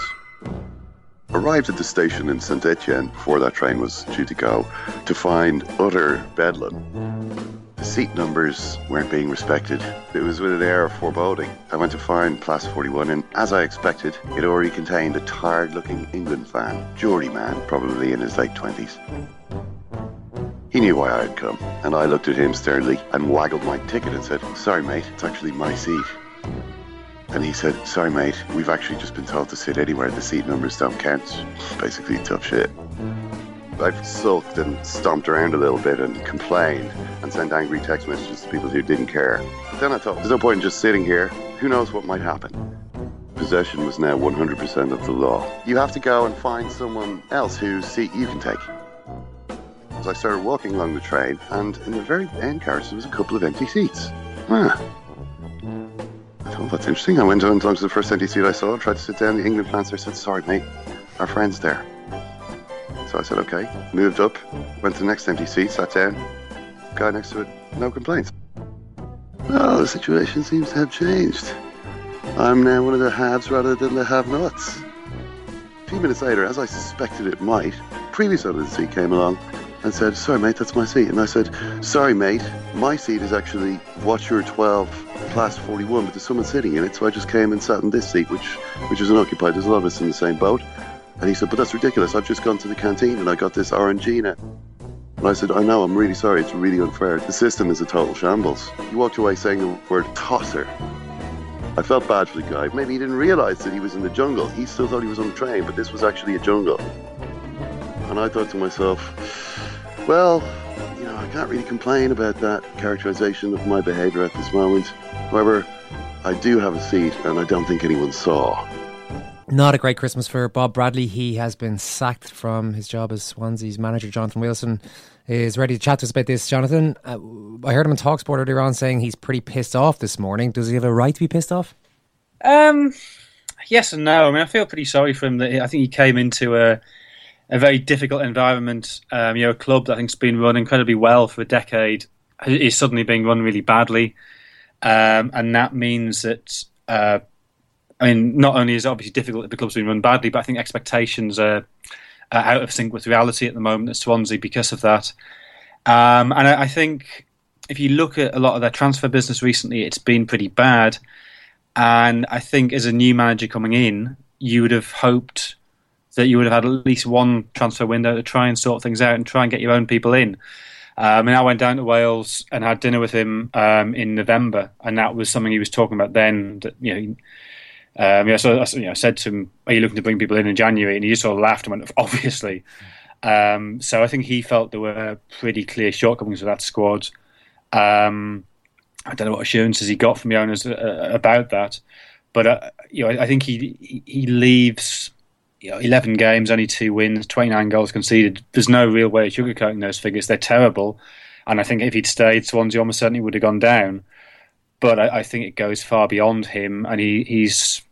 Speaker 7: Arrived at the station in Saint Etienne before that train was due to go to find utter bedlam. The seat numbers weren't being respected. It was with an air of foreboding. I went to find Place 41, and as I expected, it already contained a tired looking England fan, Geordie man, probably in his late 20s. He knew why I had come, and I looked at him sternly and waggled my ticket and said, Sorry, mate, it's actually my seat. And he said, Sorry, mate, we've actually just been told to sit anywhere. The seat numbers don't count. Basically, tough shit. I've sulked and stomped around a little bit and complained and sent angry text messages to people who didn't care. But then I thought, there's no point in just sitting here. Who knows what might happen? Possession was now 100% of the law. You have to go and find someone else whose seat you can take. I started walking along the train, and in the very end carriage, there was a couple of empty seats. Ah. I thought, that's interesting. I went on to the first empty seat I saw, tried to sit down. The England there said, Sorry, mate, our friend's there. So So I said, okay. Moved up, went to the next empty seat, sat down. Guy next to it, no complaints. Well, the situation seems to have changed. I'm now one of the haves rather than the have-nots. A few minutes later, as I suspected it might, previous owner of the seat came along and said, sorry mate, that's my seat. And I said, sorry mate, my seat is actually Voiture 12 Class 41, but there's someone sitting in it, so I just came and sat in this seat, which, which is unoccupied. There's a lot of us in the same boat. And he said, but that's ridiculous. I've just gone to the canteen and I got this Orangina. And I said, I know, I'm really sorry. It's really unfair. The system is a total shambles. He walked away saying the word tosser. I felt bad for the guy. Maybe he didn't realise that he was in the jungle. He still thought he was on the train, but this was actually a jungle. And I thought to myself, well, you know, I can't really complain about that characterization of my behaviour at this moment. However, I do have a seat, and I don't think anyone saw.
Speaker 5: Not a great Christmas for Bob Bradley. He has been sacked from his job as Swansea's manager. Jonathan Wilson is ready to chat to us about this. Jonathan, uh, I heard him on Talksport earlier on saying he's pretty pissed off this morning. Does he have a right to be pissed off?
Speaker 8: Um, yes and no. I mean, I feel pretty sorry for him. That I think he came into a a very difficult environment. Um, you know, a club that I think's been run incredibly well for a decade is suddenly being run really badly, um, and that means that. Uh, I mean, not only is it obviously difficult if the club's been run badly, but I think expectations are, are out of sync with reality at the moment at Swansea because of that. Um, and I, I, think if you look at a lot of their transfer business recently, it's been pretty bad. And I think as a new manager coming in, you would have hoped that you would have had at least one transfer window to try and sort things out and try and get your own people in. Um, and I went down to Wales and had dinner with him um, in November, and that was something he was talking about then. That you know, um, yeah, so you know, I said to him, "Are you looking to bring people in in January?" And he just sort of laughed and went, [laughs] "Obviously." Um, so I think he felt there were pretty clear shortcomings with that squad. Um, I don't know what assurances he got from the owners uh, about that, but uh, you know, I, I think he he leaves. You know, 11 games, only two wins, 29 goals conceded. There's no real way of sugarcoating those figures. They're terrible. And I think if he'd stayed, Swansea almost certainly would have gone down. But I, I think it goes far beyond him, and he, he's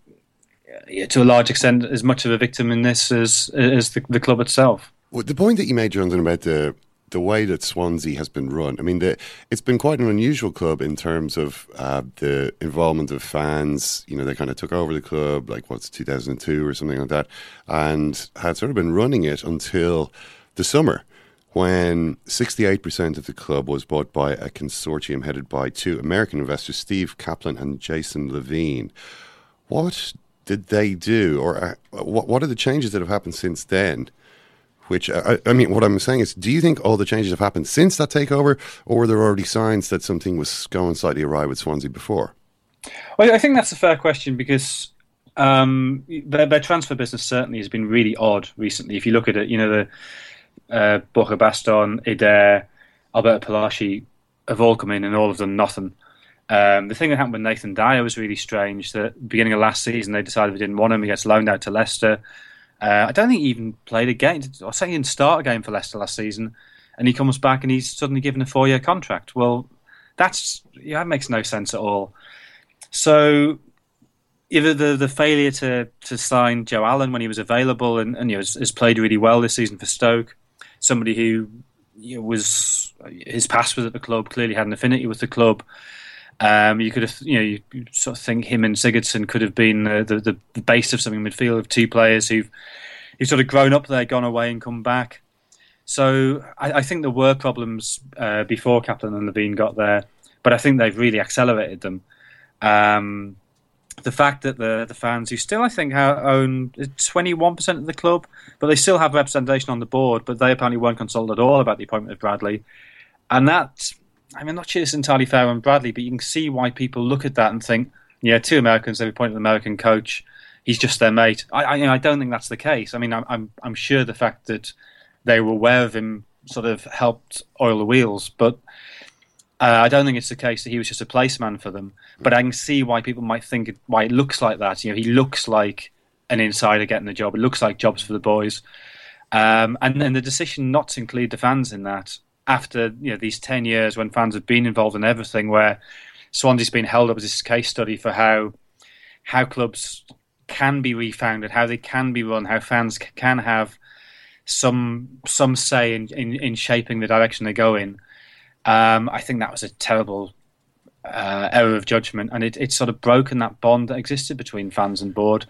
Speaker 8: to a large extent as much of a victim in this as as the, the club itself.
Speaker 6: Well, the point that you made, Jonathan, about the the way that Swansea has been run. I mean, the, it's been quite an unusual club in terms of uh, the involvement of fans. You know, they kind of took over the club, like what's 2002 or something like that, and had sort of been running it until the summer when 68% of the club was bought by a consortium headed by two American investors, Steve Kaplan and Jason Levine. What did they do, or uh, what what are the changes that have happened since then? Which uh, I, I, mean, what I'm saying is, do you think all the changes have happened since that takeover, or were there already signs that something was going slightly awry with Swansea before?
Speaker 8: Well, I think that's a fair question because um, their, their, transfer business certainly has been really odd recently. If you look at it, you know the uh, Borja Baston, Eder, Alberto Paloschi have all come in and all have done nothing. Um, the thing that happened with Nathan Dyer was really strange. That beginning of last season, they decided they didn't want him. He gets loaned out to Leicester. Uh, I don't think he even played a game. I say he didn't start a game for Leicester last season, and he comes back and he's suddenly given a four-year contract. Well, that's yeah, that makes no sense at all. So either the the failure to to sign Joe Allen when he was available and, and you know has, has played really well this season for Stoke, somebody who you know, was his past was at the club, clearly had an affinity with the club. Um, you could have, you know, you, sort of think him and Sigurdsson could have been the, the, the base of something midfield of two players who've who've sort of grown up there, gone away, and come back. So I, I think there were problems uh, before Kaplan and Levine got there, but I think they've really accelerated them. Um, the fact that the the fans who still I think own 21% of the club, but they still have representation on the board, but they apparently weren't consulted at all about the appointment of Bradley, and that I mean, I'm not sure it's entirely fair on Bradley, but you can see why people look at that and think, yeah, two Americans, they've appointed an American coach. He's just their mate. I, I, you know, I don't think that's the case. I mean, I'm, I'm, I'm sure the fact that they were aware of him sort of helped oil the wheels, but uh, I don't think it's the case that he was just a placeman for them. But I can see why people might think it, why it looks like that. You know, he looks like an insider getting the job. It looks like jobs for the boys. Um, and then the decision not to include the fans in that after you know these ten years when fans have been involved in everything, where Swansea's been held up as this case study for how how clubs can be refounded, how they can be run, how fans can have some some say in, in, in shaping the direction they go in. Um, I think that was a terrible uh, error of judgment, and it, it's sort of broken that bond that existed between fans and board.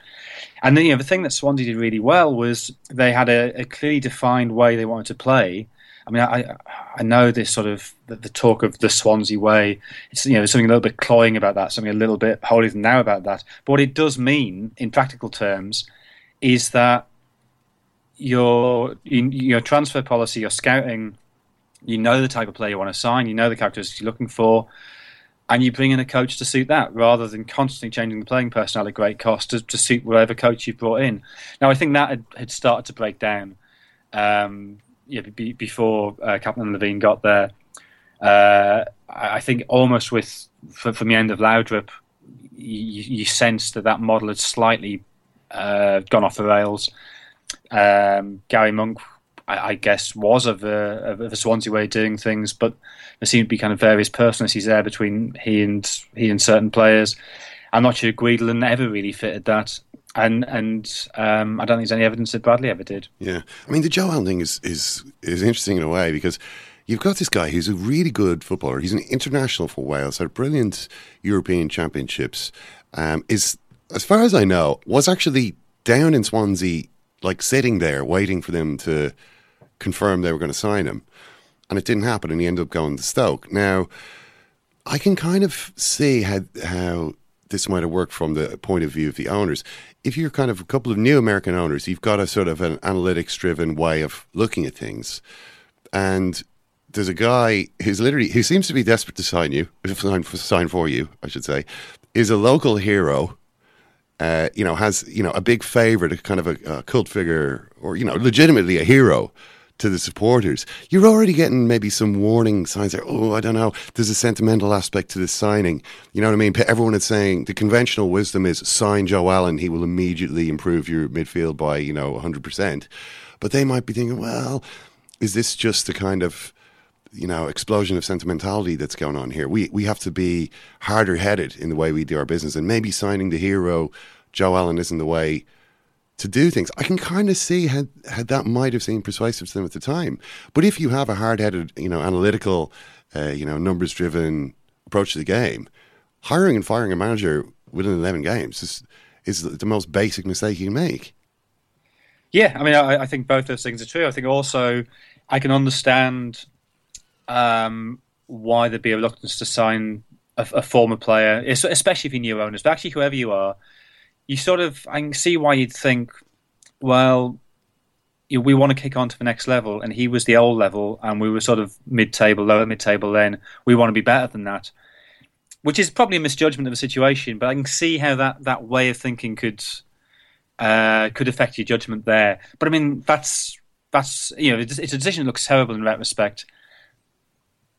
Speaker 8: And then, you know, the thing that Swansea did really well was they had a, a clearly defined way they wanted to play. I mean, I I know this sort of the, the, talk of the Swansea way. It's you know something a little bit cloying about that, something a little bit holier than now about that. But what it does mean, in practical terms, is that your your transfer policy, your scouting, you know the type of player you want to sign, you know the characteristics you're looking for, and you bring in a coach to suit that rather than constantly changing the playing personnel at great cost to, to suit whatever coach you've brought in. Now, I think that had, had started to break down um, yeah, be, before uh, Kaplan Levine got there. Uh, I think almost with from the end of Laudrup, you, you sense that that model had slightly uh, gone off the rails. Um, Gary Monk I, I guess, was of a, of a Swansea way of doing things, but there seemed to be kind of various personalities there between he and he and certain players. I'm not sure Guidolin ever really fitted that. And and um, I don't think there's any evidence that Bradley ever did.
Speaker 6: Yeah, I mean the Joe Allen thing is is is interesting in a way because you've got this guy who's a really good footballer. He's an international for Wales, had brilliant European championships. Um, is as far as I know, was actually down in Swansea, like sitting there waiting for them to confirm they were going to sign him. And it didn't happen, and he ended up going to Stoke. Now, I can kind of see how, how this might have worked from the point of view of the owners. If you're kind of a couple of new American owners, you've got a sort of an analytics driven way of looking at things. And there's a guy who's literally, who seems to be desperate to sign you, [laughs] sign, sign for you, I should say, is a local hero uh, you know, has you know a big favorite, kind of a, a, cult figure, or you know, legitimately a hero to the supporters, you're already getting maybe some warning signs there. Oh, I don't know. There's a sentimental aspect to this signing. You know what I mean? Everyone is saying the conventional wisdom is sign Joe Allen. He will immediately improve your midfield by, you know, 100%. But they might be thinking, well, is this just the kind of, you know, explosion of sentimentality that's going on here? We, we have to be harder headed in the way we do our business. And maybe signing the hero, Joe Allen, isn't the way to do things. I can kind of see how, how that might have seemed persuasive to them at the time. But if you have a hard-headed, you know, analytical, uh, you know, numbers-driven approach to the game, hiring and firing a manager within 11 games is, is the most basic mistake you can make.
Speaker 8: Yeah, I mean, I, I think both those things are true. I think also I can understand um, why there'd be a reluctance to sign a, a former player, especially if you're new owners, but actually whoever you are – you sort of I can see why you'd think, well, you know, we want to kick on to the next level, and he was the old level, and we were sort of mid-table, lower mid-table. Then we want to be better than that, which is probably a misjudgment of the situation. But I can see how that that way of thinking could uh, could affect your judgment there. But I mean, that's that's you know, it's, it's a decision that looks terrible in retrospect.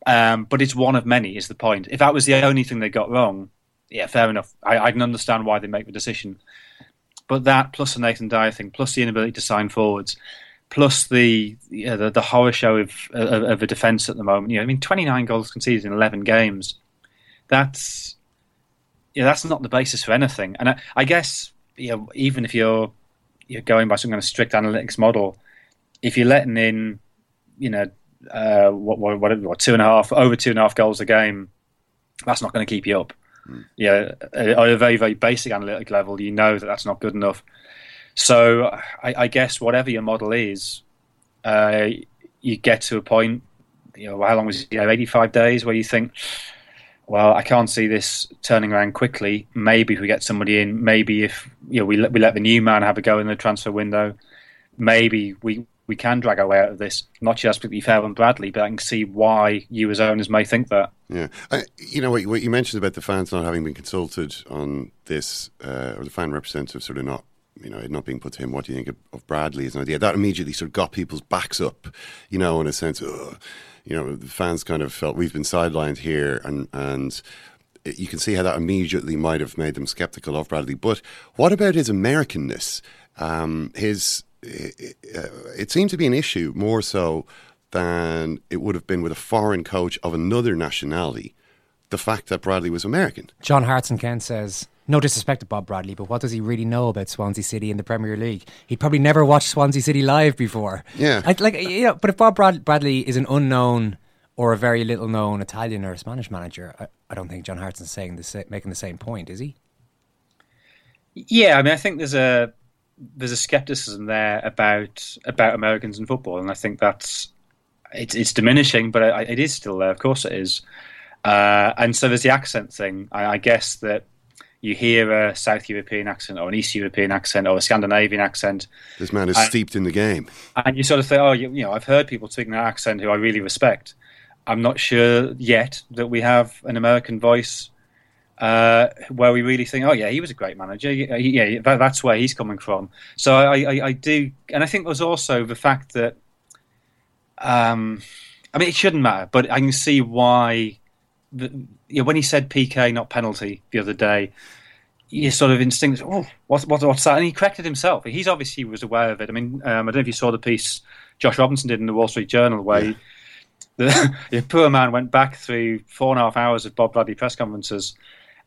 Speaker 8: Um, but it's one of many. Is the point? If that was the only thing they got wrong, yeah, fair enough. I, I can understand why they make the decision. But that plus the Nathan Dyer thing, plus the inability to sign forwards, plus the yeah, the, the, horror show of, of, of a defence at the moment. You know, I mean, 29 goals conceded in 11 games. That's yeah, that's not the basis for anything. And I, I guess you know, even if you're you're going by some kind of strict analytics model, if you're letting in, you know, uh, what, what, what two and a half over two and a half goals a game, that's not going to keep you up. Mm. Yeah, at a very very basic analytic level, you know that that's not good enough. So I, I guess whatever your model is, uh, you get to a point. You know, how long was it? You know, eighty-five days, where you think, well, I can't see this turning around quickly. Maybe if we get somebody in, maybe if you know we let, we let the new man have a go in the transfer window, maybe we we can drag our way out of this. Not just to be fair on Bradley, but I can see why you as owners may think that.
Speaker 6: Yeah, I, you know what, what, you mentioned about the fans not having been consulted on this, uh, or the fan representative sort of not, you know, not being put to him. What do you think of, of, Bradley as an idea? That immediately sort of got people's backs up, you know, in a sense. Ugh, you know, the fans kind of felt we've been sidelined here, and and you can see how that immediately might have made them skeptical of Bradley. But what about his Americanness? Um, his it, it seemed to be an issue more so than it would have been with a foreign coach of another nationality. The fact that Bradley was American.
Speaker 5: John Hartson Kent says no disrespect to Bob Bradley, but what does he really know about Swansea City in the Premier League? He'd probably never watched Swansea City live before.
Speaker 6: Yeah.
Speaker 5: I, like you know, but if Bob Brad- Bradley is an unknown or a very little known Italian or Spanish manager, I, I don't think John Hartson's saying the sa- making the same point, is he?
Speaker 8: Yeah, I mean, I think there's a there's a skepticism there about about Americans in football, and I think that's it's it's diminishing, but I, it is still there. Of course, it is. Uh, and so there's the accent thing. I, I, guess that you hear a South European accent or an East European accent or a Scandinavian accent.
Speaker 6: This man is
Speaker 8: and,
Speaker 6: steeped in the game,
Speaker 8: and you sort of think, oh, you, you know, I've heard people speaking that accent who I really respect. I'm not sure yet that we have an American voice uh, where we really think, oh yeah, he was a great manager. Yeah, yeah that, that's where he's coming from. So I, I, I, do, and I think there's also the fact that, um, I mean, it shouldn't matter, but I can see why. The, you know, when he said PK, not penalty, the other day, you sort of instinct, oh, what, what, what's that? And he corrected himself. He's obviously was aware of it. I mean, um, I don't know if you saw the piece Josh Robinson did in the Wall Street Journal where. Yeah. He, the, [laughs] the poor man went back through four and a half hours of Bob Bradley press conferences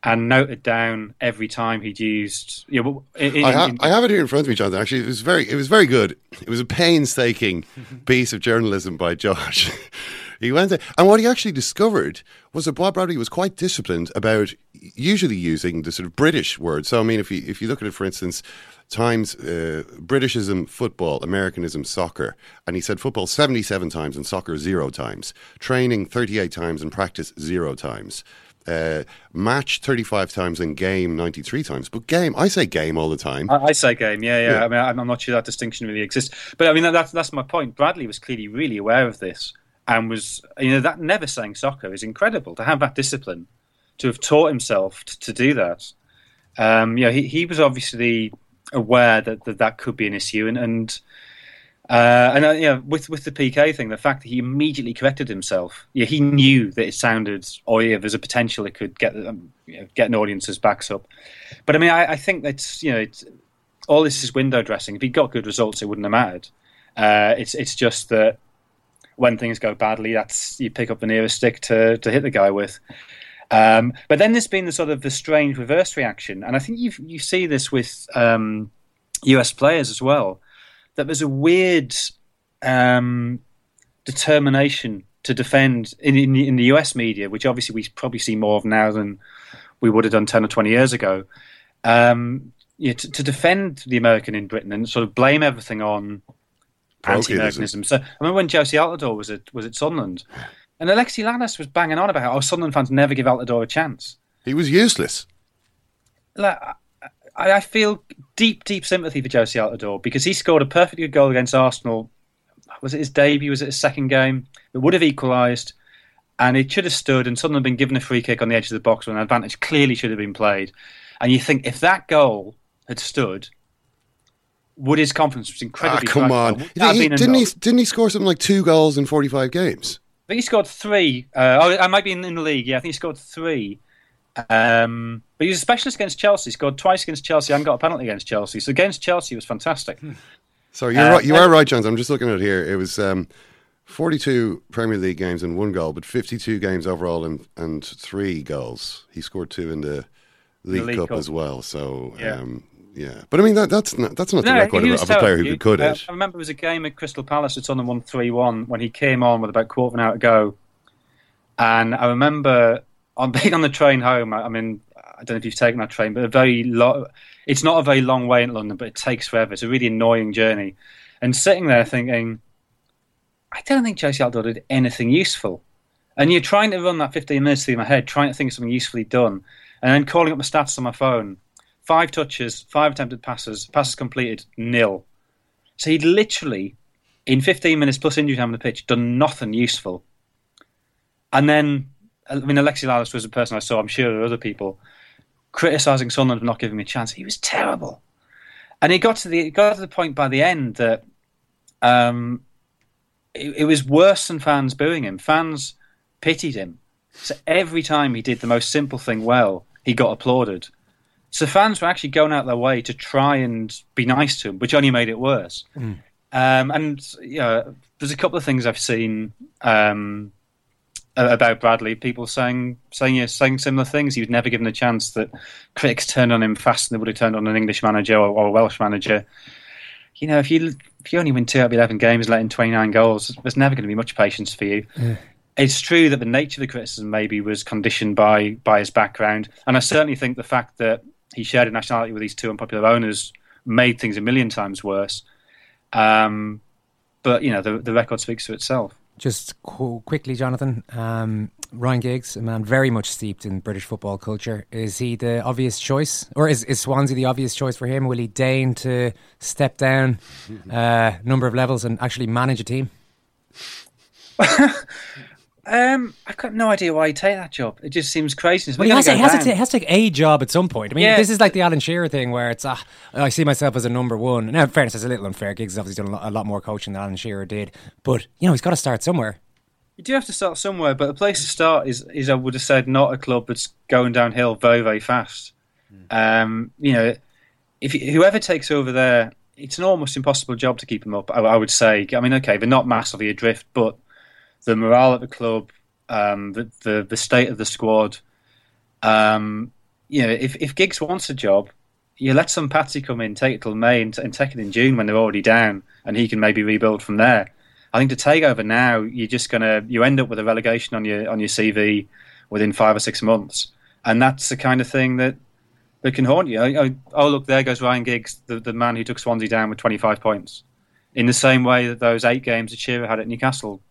Speaker 8: and noted down every time he'd used. You know, in,
Speaker 6: I, ha- I, have it here in front of me, Jonathan. Actually, it was very, it was very good. It was a painstaking [laughs] piece of journalism by Josh. [laughs] he went there, and what he actually discovered was that Bob Bradley was quite disciplined about usually using the sort of British word. So, I mean, if you if you look at it, for instance. Times uh, Britishism, football, Americanism, soccer, and he said football seventy-seven times and soccer zero times, training thirty-eight times and practice zero times uh, match 35 times and game 93 times. But game, I say game all the time.
Speaker 8: I, I say game, yeah, yeah, yeah. I mean, I'm, I'm, not sure that distinction really exists. But I mean, that, that's, that's my point. Bradley was clearly really aware of this and was, you know, that never saying soccer is incredible to have that discipline, to have taught himself to, to do that. Um, you know, he, he was obviously aware that, that that could be an issue and, and uh, and uh, yeah, with with the PK thing, the fact that he immediately corrected himself, yeah, he knew that it sounded, or yeah, there's a potential it could get um, you know, get an audience's backs up. But I mean, I, I think that's you know, it's all this is window dressing. If he got good results, it wouldn't have mattered. Uh, it's it's just that when things go badly, that's you pick up the nearest stick to to hit the guy with. Um, but then there's been the sort of the strange reverse reaction, and I think you you see this with um, US players as well that there's a weird um, determination to defend in, in, in, the US media, which obviously we probably see more of now than we would have done 10 or 20 years ago, um, to, to, defend the American in Britain and sort of blame everything on anti Americanism. So I remember when Jozy Altidore was at, was at Sunderland, and Alexi Lalas was banging on about how oh, Sunderland fans never give Altidore a chance.
Speaker 6: He was useless.
Speaker 8: Like, I feel deep, deep sympathy for Jozy Altidore because he scored a perfectly good goal against Arsenal. Was it his debut? Was it his second game? It would have equalised, and it should have stood, and Sunderland been given a free kick on the edge of the box when an advantage clearly should have been played. And you think if that goal had stood, would his confidence was incredibly.
Speaker 6: Ah, come on! He, didn't he? Didn't he score something like two goals in forty-five games?
Speaker 8: I think he scored three. Uh, oh, I might be in, in the league. Yeah, I think he scored three. Um, but he was a specialist against Chelsea. He scored twice against Chelsea and got a penalty against Chelsea. So against Chelsea was fantastic.
Speaker 6: So you're uh, right, you are right, Jones. I'm just looking at it here. It was um, 42 Premier League games and one goal, but 52 games overall and, and three goals. He scored two in the League, the League Cup, Cup, as well. So yeah. Um, yeah, but I mean that, that's not that's not no, the record of, of a player who could uh,
Speaker 8: it. I remember it was a game at Crystal Palace. It's on the one three one when he came on with about a quarter of an hour to go, and I remember on [laughs] being on the train home. I, I mean, I don't know if you've taken that train, but a very long. It's not a very long way in London, but it takes forever. It's a really annoying journey, and sitting there thinking, I don't think Jozy Altidore did anything useful. And you're trying to run that 15 minutes through my head, trying to think of something usefully done, and then calling up my stats on my phone. Five touches, five attempted passes, passes completed, nil. So he'd literally, in 15 minutes plus injury time on the pitch, done nothing useful. And then I mean, Alexi Lalas was a person I saw. I'm sure there are other people criticizing Sunderland for not giving me a chance. He was terrible, and it got to the it got to the point by the end that um, it, it was worse than fans booing him. Fans pitied him. So every time he did the most simple thing well, he got applauded. So fans were actually going out their way to try and be nice to him, which only made it worse. Mm. Um, and yeah, there's a couple of things I've seen um, about Bradley, people saying saying yeah, saying similar things. He was never given a chance. That critics turned on him faster than they would have turned on an English manager or, or a Welsh manager. You know, if you if you only win two out of eleven games, letting twenty nine goals, there's never going to be much patience for you.
Speaker 5: Yeah.
Speaker 8: It's true that the nature of the criticism maybe was conditioned by by his background, and I certainly think the fact that he shared a nationality with these two unpopular owners made things a million times worse. Um, but you know, the the record speaks for itself.
Speaker 5: Just qu- quickly, Jonathan. Um, Ryan Giggs, a man very much steeped in British football culture, is he the obvious choice, or is, is Swansea the obvious choice for him? Will he deign to step down a uh, number of levels and actually manage a team? [laughs]
Speaker 8: Um, I've got no idea why he'd take that job. It just seems crazy.
Speaker 5: Well, he has, to, he, has to, he has to take a job at some point. I mean,
Speaker 8: Yeah.
Speaker 5: this is like the Alan Shearer thing where it's, ah, I see myself as a number one. Now, in fairness, it's a little unfair. Giggs has obviously done a lot, a lot more coaching than Alan Shearer did. But, you know, he's got to start somewhere.
Speaker 8: You do have to start somewhere, but the place to start is, is I would have said, not a club that's going downhill very, very fast. Um, you know, if whoever takes over there, it's an almost impossible job to keep them up. I, I would say. I mean, okay, they're not massively adrift, but the morale at the club, um, the, the the state of the squad, um, you know, if if Giggs wants a job, you let some patsy come in, take it till May, and, and take it in June when they're already down, and he can maybe rebuild from there. I think to take over now, you're just gonna you end up with a relegation on your on your CV within five or six months, and that's the kind of thing that that can haunt you. Oh, oh, look, there goes Ryan Giggs, the, the man who took Swansea down with 25 points. In the same way that those eight games that Shearer had at Newcastle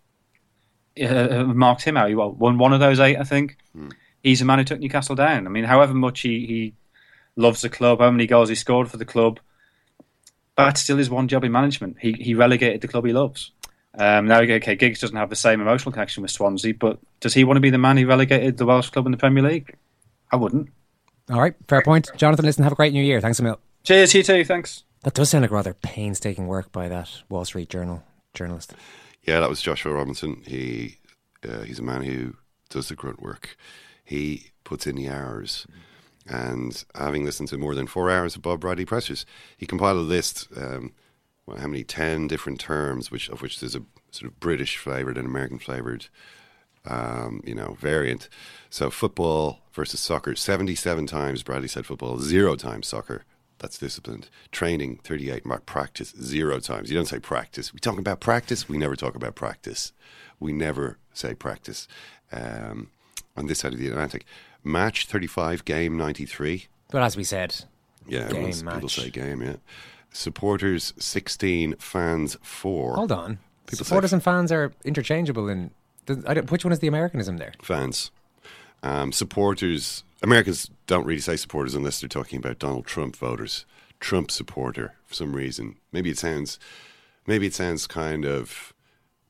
Speaker 8: uh, marked him out. He won one of those eight, I think. He's the man who took Newcastle down. I mean, however much he, he loves the club, how many goals he scored for the club, that's still his one job in management. He he relegated the club he loves. Um, now, okay, Giggs doesn't have the same emotional connection with Swansea, but does he want to be the man who relegated the Welsh club in the Premier League? I wouldn't.
Speaker 5: All right, fair point. Jonathan, listen, have a great new year. Thanks a mil.
Speaker 8: Cheers, you too. Thanks.
Speaker 5: That does sound like rather painstaking work by that Wall Street Journal journalist.
Speaker 6: Yeah, that was Joshua Robinson. He uh, he's a man who does the grunt work. He puts in the hours. And having listened to more than four hours of Bob Bradley Pressures, he compiled a list. Um, well, how many? Ten different terms, which of which there's a sort of British flavored and American flavored, um, you know, variant. So football versus soccer, seventy-seven times Bradley said football, zero times soccer. That's disciplined. Training, 38. Mark, practice, zero times. You don't say practice. We talk about practice. We never talk about practice. We never say practice. Um, on this side of the Atlantic. Match, 35. Game, 93.
Speaker 5: But as we said,
Speaker 6: Yeah,
Speaker 5: game
Speaker 6: people say game, yeah. Supporters, 16. Fans, 4.
Speaker 5: Hold on.
Speaker 6: People say
Speaker 5: Supporters and fans are interchangeable. In the, I don't, which one is the Americanism there?
Speaker 6: fans. Um, supporters, Americans don't really say supporters unless they're talking about Donald Trump voters. Trump supporter for some reason. Maybe it sounds, maybe it sounds kind of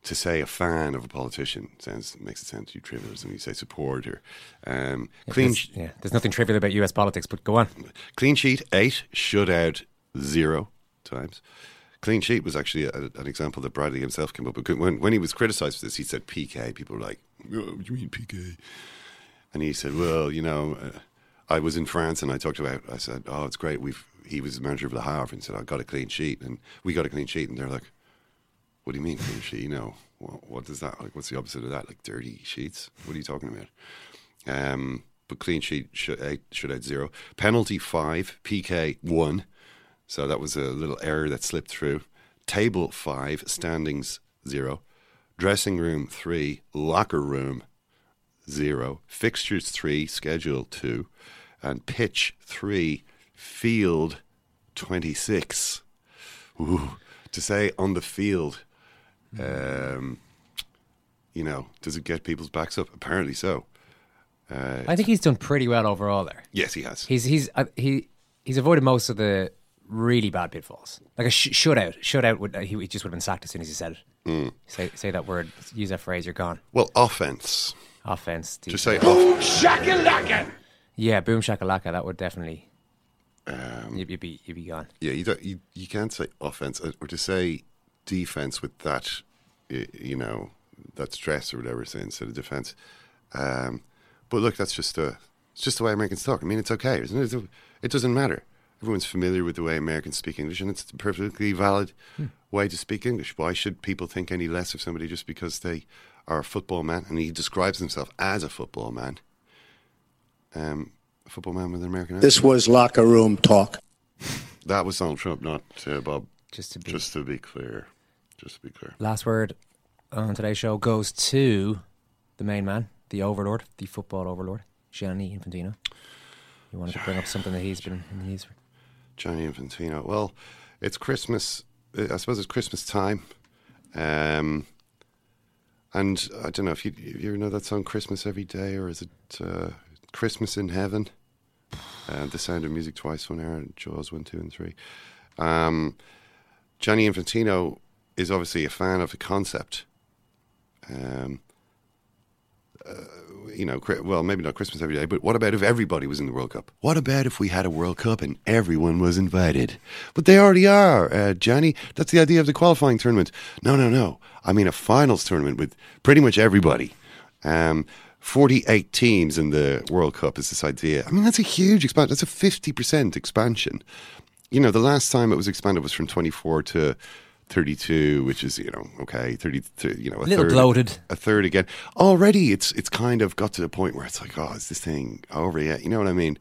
Speaker 6: to say a fan of a politician sounds makes it sound too trivial when you say supporter. Um,
Speaker 5: Yeah,
Speaker 6: clean,
Speaker 5: there's- yeah, there's nothing trivial about US politics, but go on.
Speaker 6: clean sheet eight, shutout zero times. Clean sheet was actually a, an example that Bradley himself came up with. When, when he was criticised for this, he said PK. People were like, oh, "What do you mean PK?" And he said, "Well, you know, uh, I was in France and I talked about. I said, oh, it's great. We've he was the manager of Le Havre and said I got a clean sheet and we got a clean sheet and they're like, what do you mean clean sheet? You know, what, what does that like? What's the opposite of that? Like dirty sheets? What are you talking about? Um, but clean sheet should eight should out zero. Penalty five, PK one. So that was a little error that slipped through. Table five, standings zero. Dressing room three, locker room zero. Fixtures three, schedule two. And pitch three, field 26. Ooh, to say on the field, um, you know, does it get people's backs up? Apparently so. Uh,
Speaker 5: I think he's done pretty well overall there.
Speaker 6: Yes, he has.
Speaker 5: He's he's uh, he he's avoided most of the really bad pitfalls. Like a sh- shutout, shutout would uh, he, he just would have been sacked as soon as he said it.
Speaker 6: Mm.
Speaker 5: Say say that word, use that phrase, you're gone.
Speaker 6: Well, offense.
Speaker 5: Offense.
Speaker 6: Just say
Speaker 5: defense.
Speaker 6: off.
Speaker 4: Shakalaka!
Speaker 5: Yeah, boom shakalaka. That would definitely.
Speaker 6: Um,
Speaker 5: you'd, you'd be you'd be gone.
Speaker 6: Yeah, you don't, you you can't say offense uh, or to say defense with that, you know, that stress or whatever. Say instead of defense. Um, but look, that's just uh it's just the way Americans talk. I mean, it's okay, isn't it? It doesn't matter. everyone's familiar with the way Americans speak English, and it's a perfectly valid
Speaker 5: Hmm.
Speaker 6: way to speak English. Why should people think any less of somebody just because they are a football man? And he describes himself as a football man. Um, football man with an American accent.
Speaker 9: This was locker room talk. [laughs]
Speaker 6: That was Donald Trump, not uh, Bob.
Speaker 5: Just to be
Speaker 6: just to be clear, just to be clear.
Speaker 5: Last word on today's show goes to the main man, the overlord, the football overlord, Gianni Infantino. You wanted to bring up something that he's been in the news for?
Speaker 6: Gianni Infantino. Well, it's Christmas. uh, I suppose it's Christmas time. Um, and I don't know if you, you know that song "Christmas Every Day" or is it uh, "Christmas in Heaven"? Uh, the Sound of Music twice, one hour, Jaws one, two, and three. Um, Gianni Infantino is obviously a fan of the concept. Um, uh, you know, well, maybe not Christmas every day, but what about if everybody was in the World Cup? What about if we had a World Cup and everyone was invited? But they already are, uh, Johnny. That's the idea of the qualifying tournament. No, no, no. I mean a finals tournament with pretty much everybody. Um, 48 teams in the World Cup is this idea. I mean, that's a huge expansion. That's a 50% expansion. You know, the last time it was expanded was from 24 to 32, which is, you know, okay, 30, you know, a,
Speaker 5: Little
Speaker 6: third,
Speaker 5: bloated.
Speaker 6: A third again. Already it's it's kind of got to the point where it's like, oh, is this thing over yet? You know what I mean?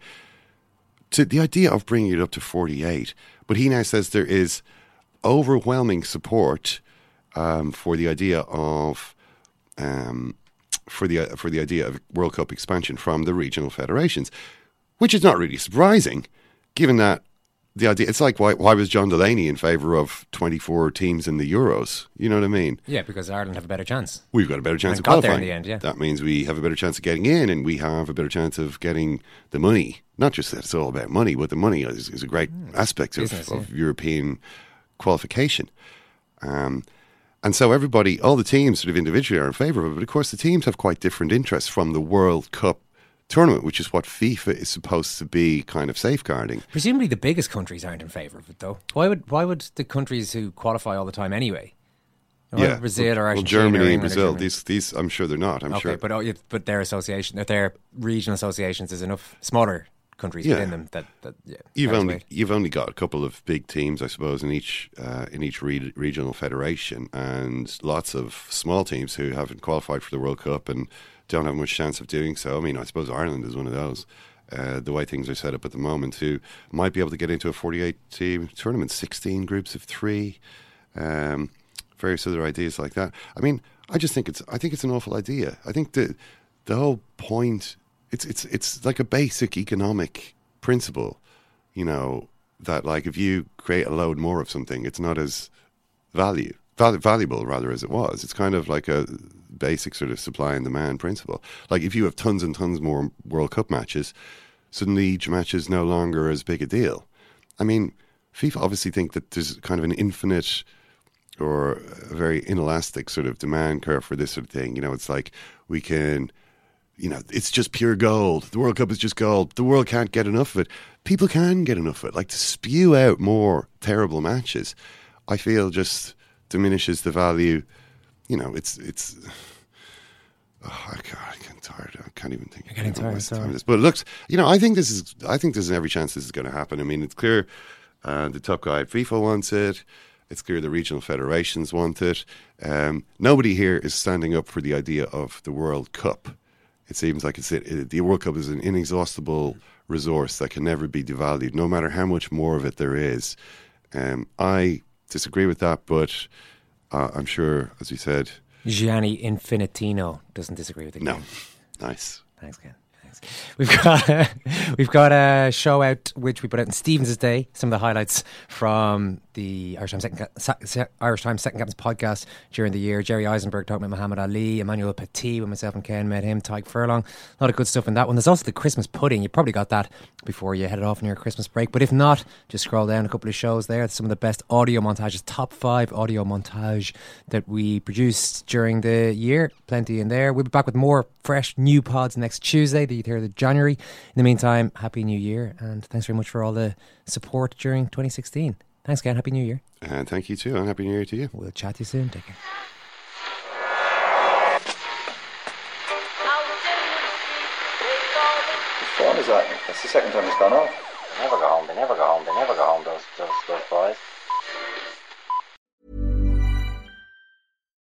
Speaker 6: To the idea of bringing it up to 48, but he now says there is overwhelming support um, for the idea of um, for the for the idea of World Cup expansion from the regional federations, which is not really surprising, given that the idea. It's like why why was John Delaney in favour of twenty four teams in the Euros? You know what I mean?
Speaker 5: Yeah, because Ireland have a better chance.
Speaker 6: We've got a better chance
Speaker 5: And
Speaker 6: of
Speaker 5: got there
Speaker 6: qualifying.
Speaker 5: in the end, yeah.
Speaker 6: That means we have a better chance of getting in, and we have a better chance of getting the money. Not just that it's all about money, but the money is, is a great aspect of,
Speaker 5: business,
Speaker 6: of European qualification. Um, and so everybody, all the teams sort of individually are in favour of it. But of course, the teams have quite different interests from the World Cup tournament, which is what FIFA is supposed to be kind of safeguarding.
Speaker 5: Presumably, the biggest countries aren't in favour of it, though. Why would why would the countries who qualify all the time anyway? Why would Brazil or
Speaker 6: well, Germany
Speaker 5: or
Speaker 6: and
Speaker 5: or
Speaker 6: Brazil.
Speaker 5: Germany?
Speaker 6: These, these, I'm sure they're not. I'm
Speaker 5: okay,
Speaker 6: sure.
Speaker 5: but oh, yeah, but their association, their regional associations, is enough smaller countries
Speaker 6: Yeah.
Speaker 5: within them that that yeah,
Speaker 6: You've only you've only got a couple of big teams, I suppose, in each uh, in each re- regional federation, and lots of small teams who haven't qualified for the World Cup and don't have much chance of doing so. I mean, I suppose Ireland is one of those. Uh, the way things are set up at the moment, who might be able to get into a 48 team tournament, 16 groups of three, um, various other ideas like that. I mean, I just think it's I think it's an awful idea. I think the the whole point it's it's it's like a basic economic principle, you know, that like if you create a load more of something, it's not as value val- valuable rather as it was. It's kind of like a basic sort of supply and demand principle. Like if you have tons and tons more World Cup matches, suddenly each match is no longer as big a deal. I mean, FIFA obviously think that there's kind of an infinite or a very inelastic sort of demand curve for this sort of thing. You know, it's like we can, you know, it's just pure gold. The World Cup is just gold. The world can't get enough of it. People can get enough of it. Like to spew out more terrible matches, I feel just diminishes the value. You know, it's it's. [sighs] Oh, I can't, I get tired. I can't even think.
Speaker 5: You're getting tired, sorry.
Speaker 6: it is. But it looks, you know, I think this is. I think there's every chance this is going to happen. I mean, it's clear uh, the top guy at FIFA wants it. It's clear the regional federations want it. Um, nobody here is standing up for the idea of the World Cup. It seems like it's it, the World Cup is an inexhaustible resource that can never be devalued, no matter how much more of it there is. Um, I disagree with that, but uh, I'm sure, as you said,
Speaker 5: Gianni Infantino doesn't disagree with it.
Speaker 6: no, nice.
Speaker 5: Thanks, Ken. Thanks. We've got [laughs] we've got a show out which we put out in Stephen's Day. Some of the highlights from the Irish Times Second, Irish Times Second Captains podcast during the year. Jerry Izenberg talking about Muhammad Ali, Emmanuel Petit, when myself and Ken met him, Tadhg Furlong. A lot of good stuff in that one. There's also the Christmas pudding. You probably got that before you headed off on your Christmas break. But if not, just scroll down a couple of shows there. Some of the best audio montages, top five audio montage that we produced during the year. Plenty in there. We'll be back with more fresh new pods next Tuesday, the 3rd of January. In the meantime, Happy New Year and thanks very much for all the support during 2016. Thanks, Ken. Happy New Year.
Speaker 6: And thank you too, and happy New Year to you.
Speaker 5: We'll chat to you soon. Take care.
Speaker 10: Which phone is that? That's the second time it's gone off.
Speaker 11: They never go home. They never go home. They never go home. Those those those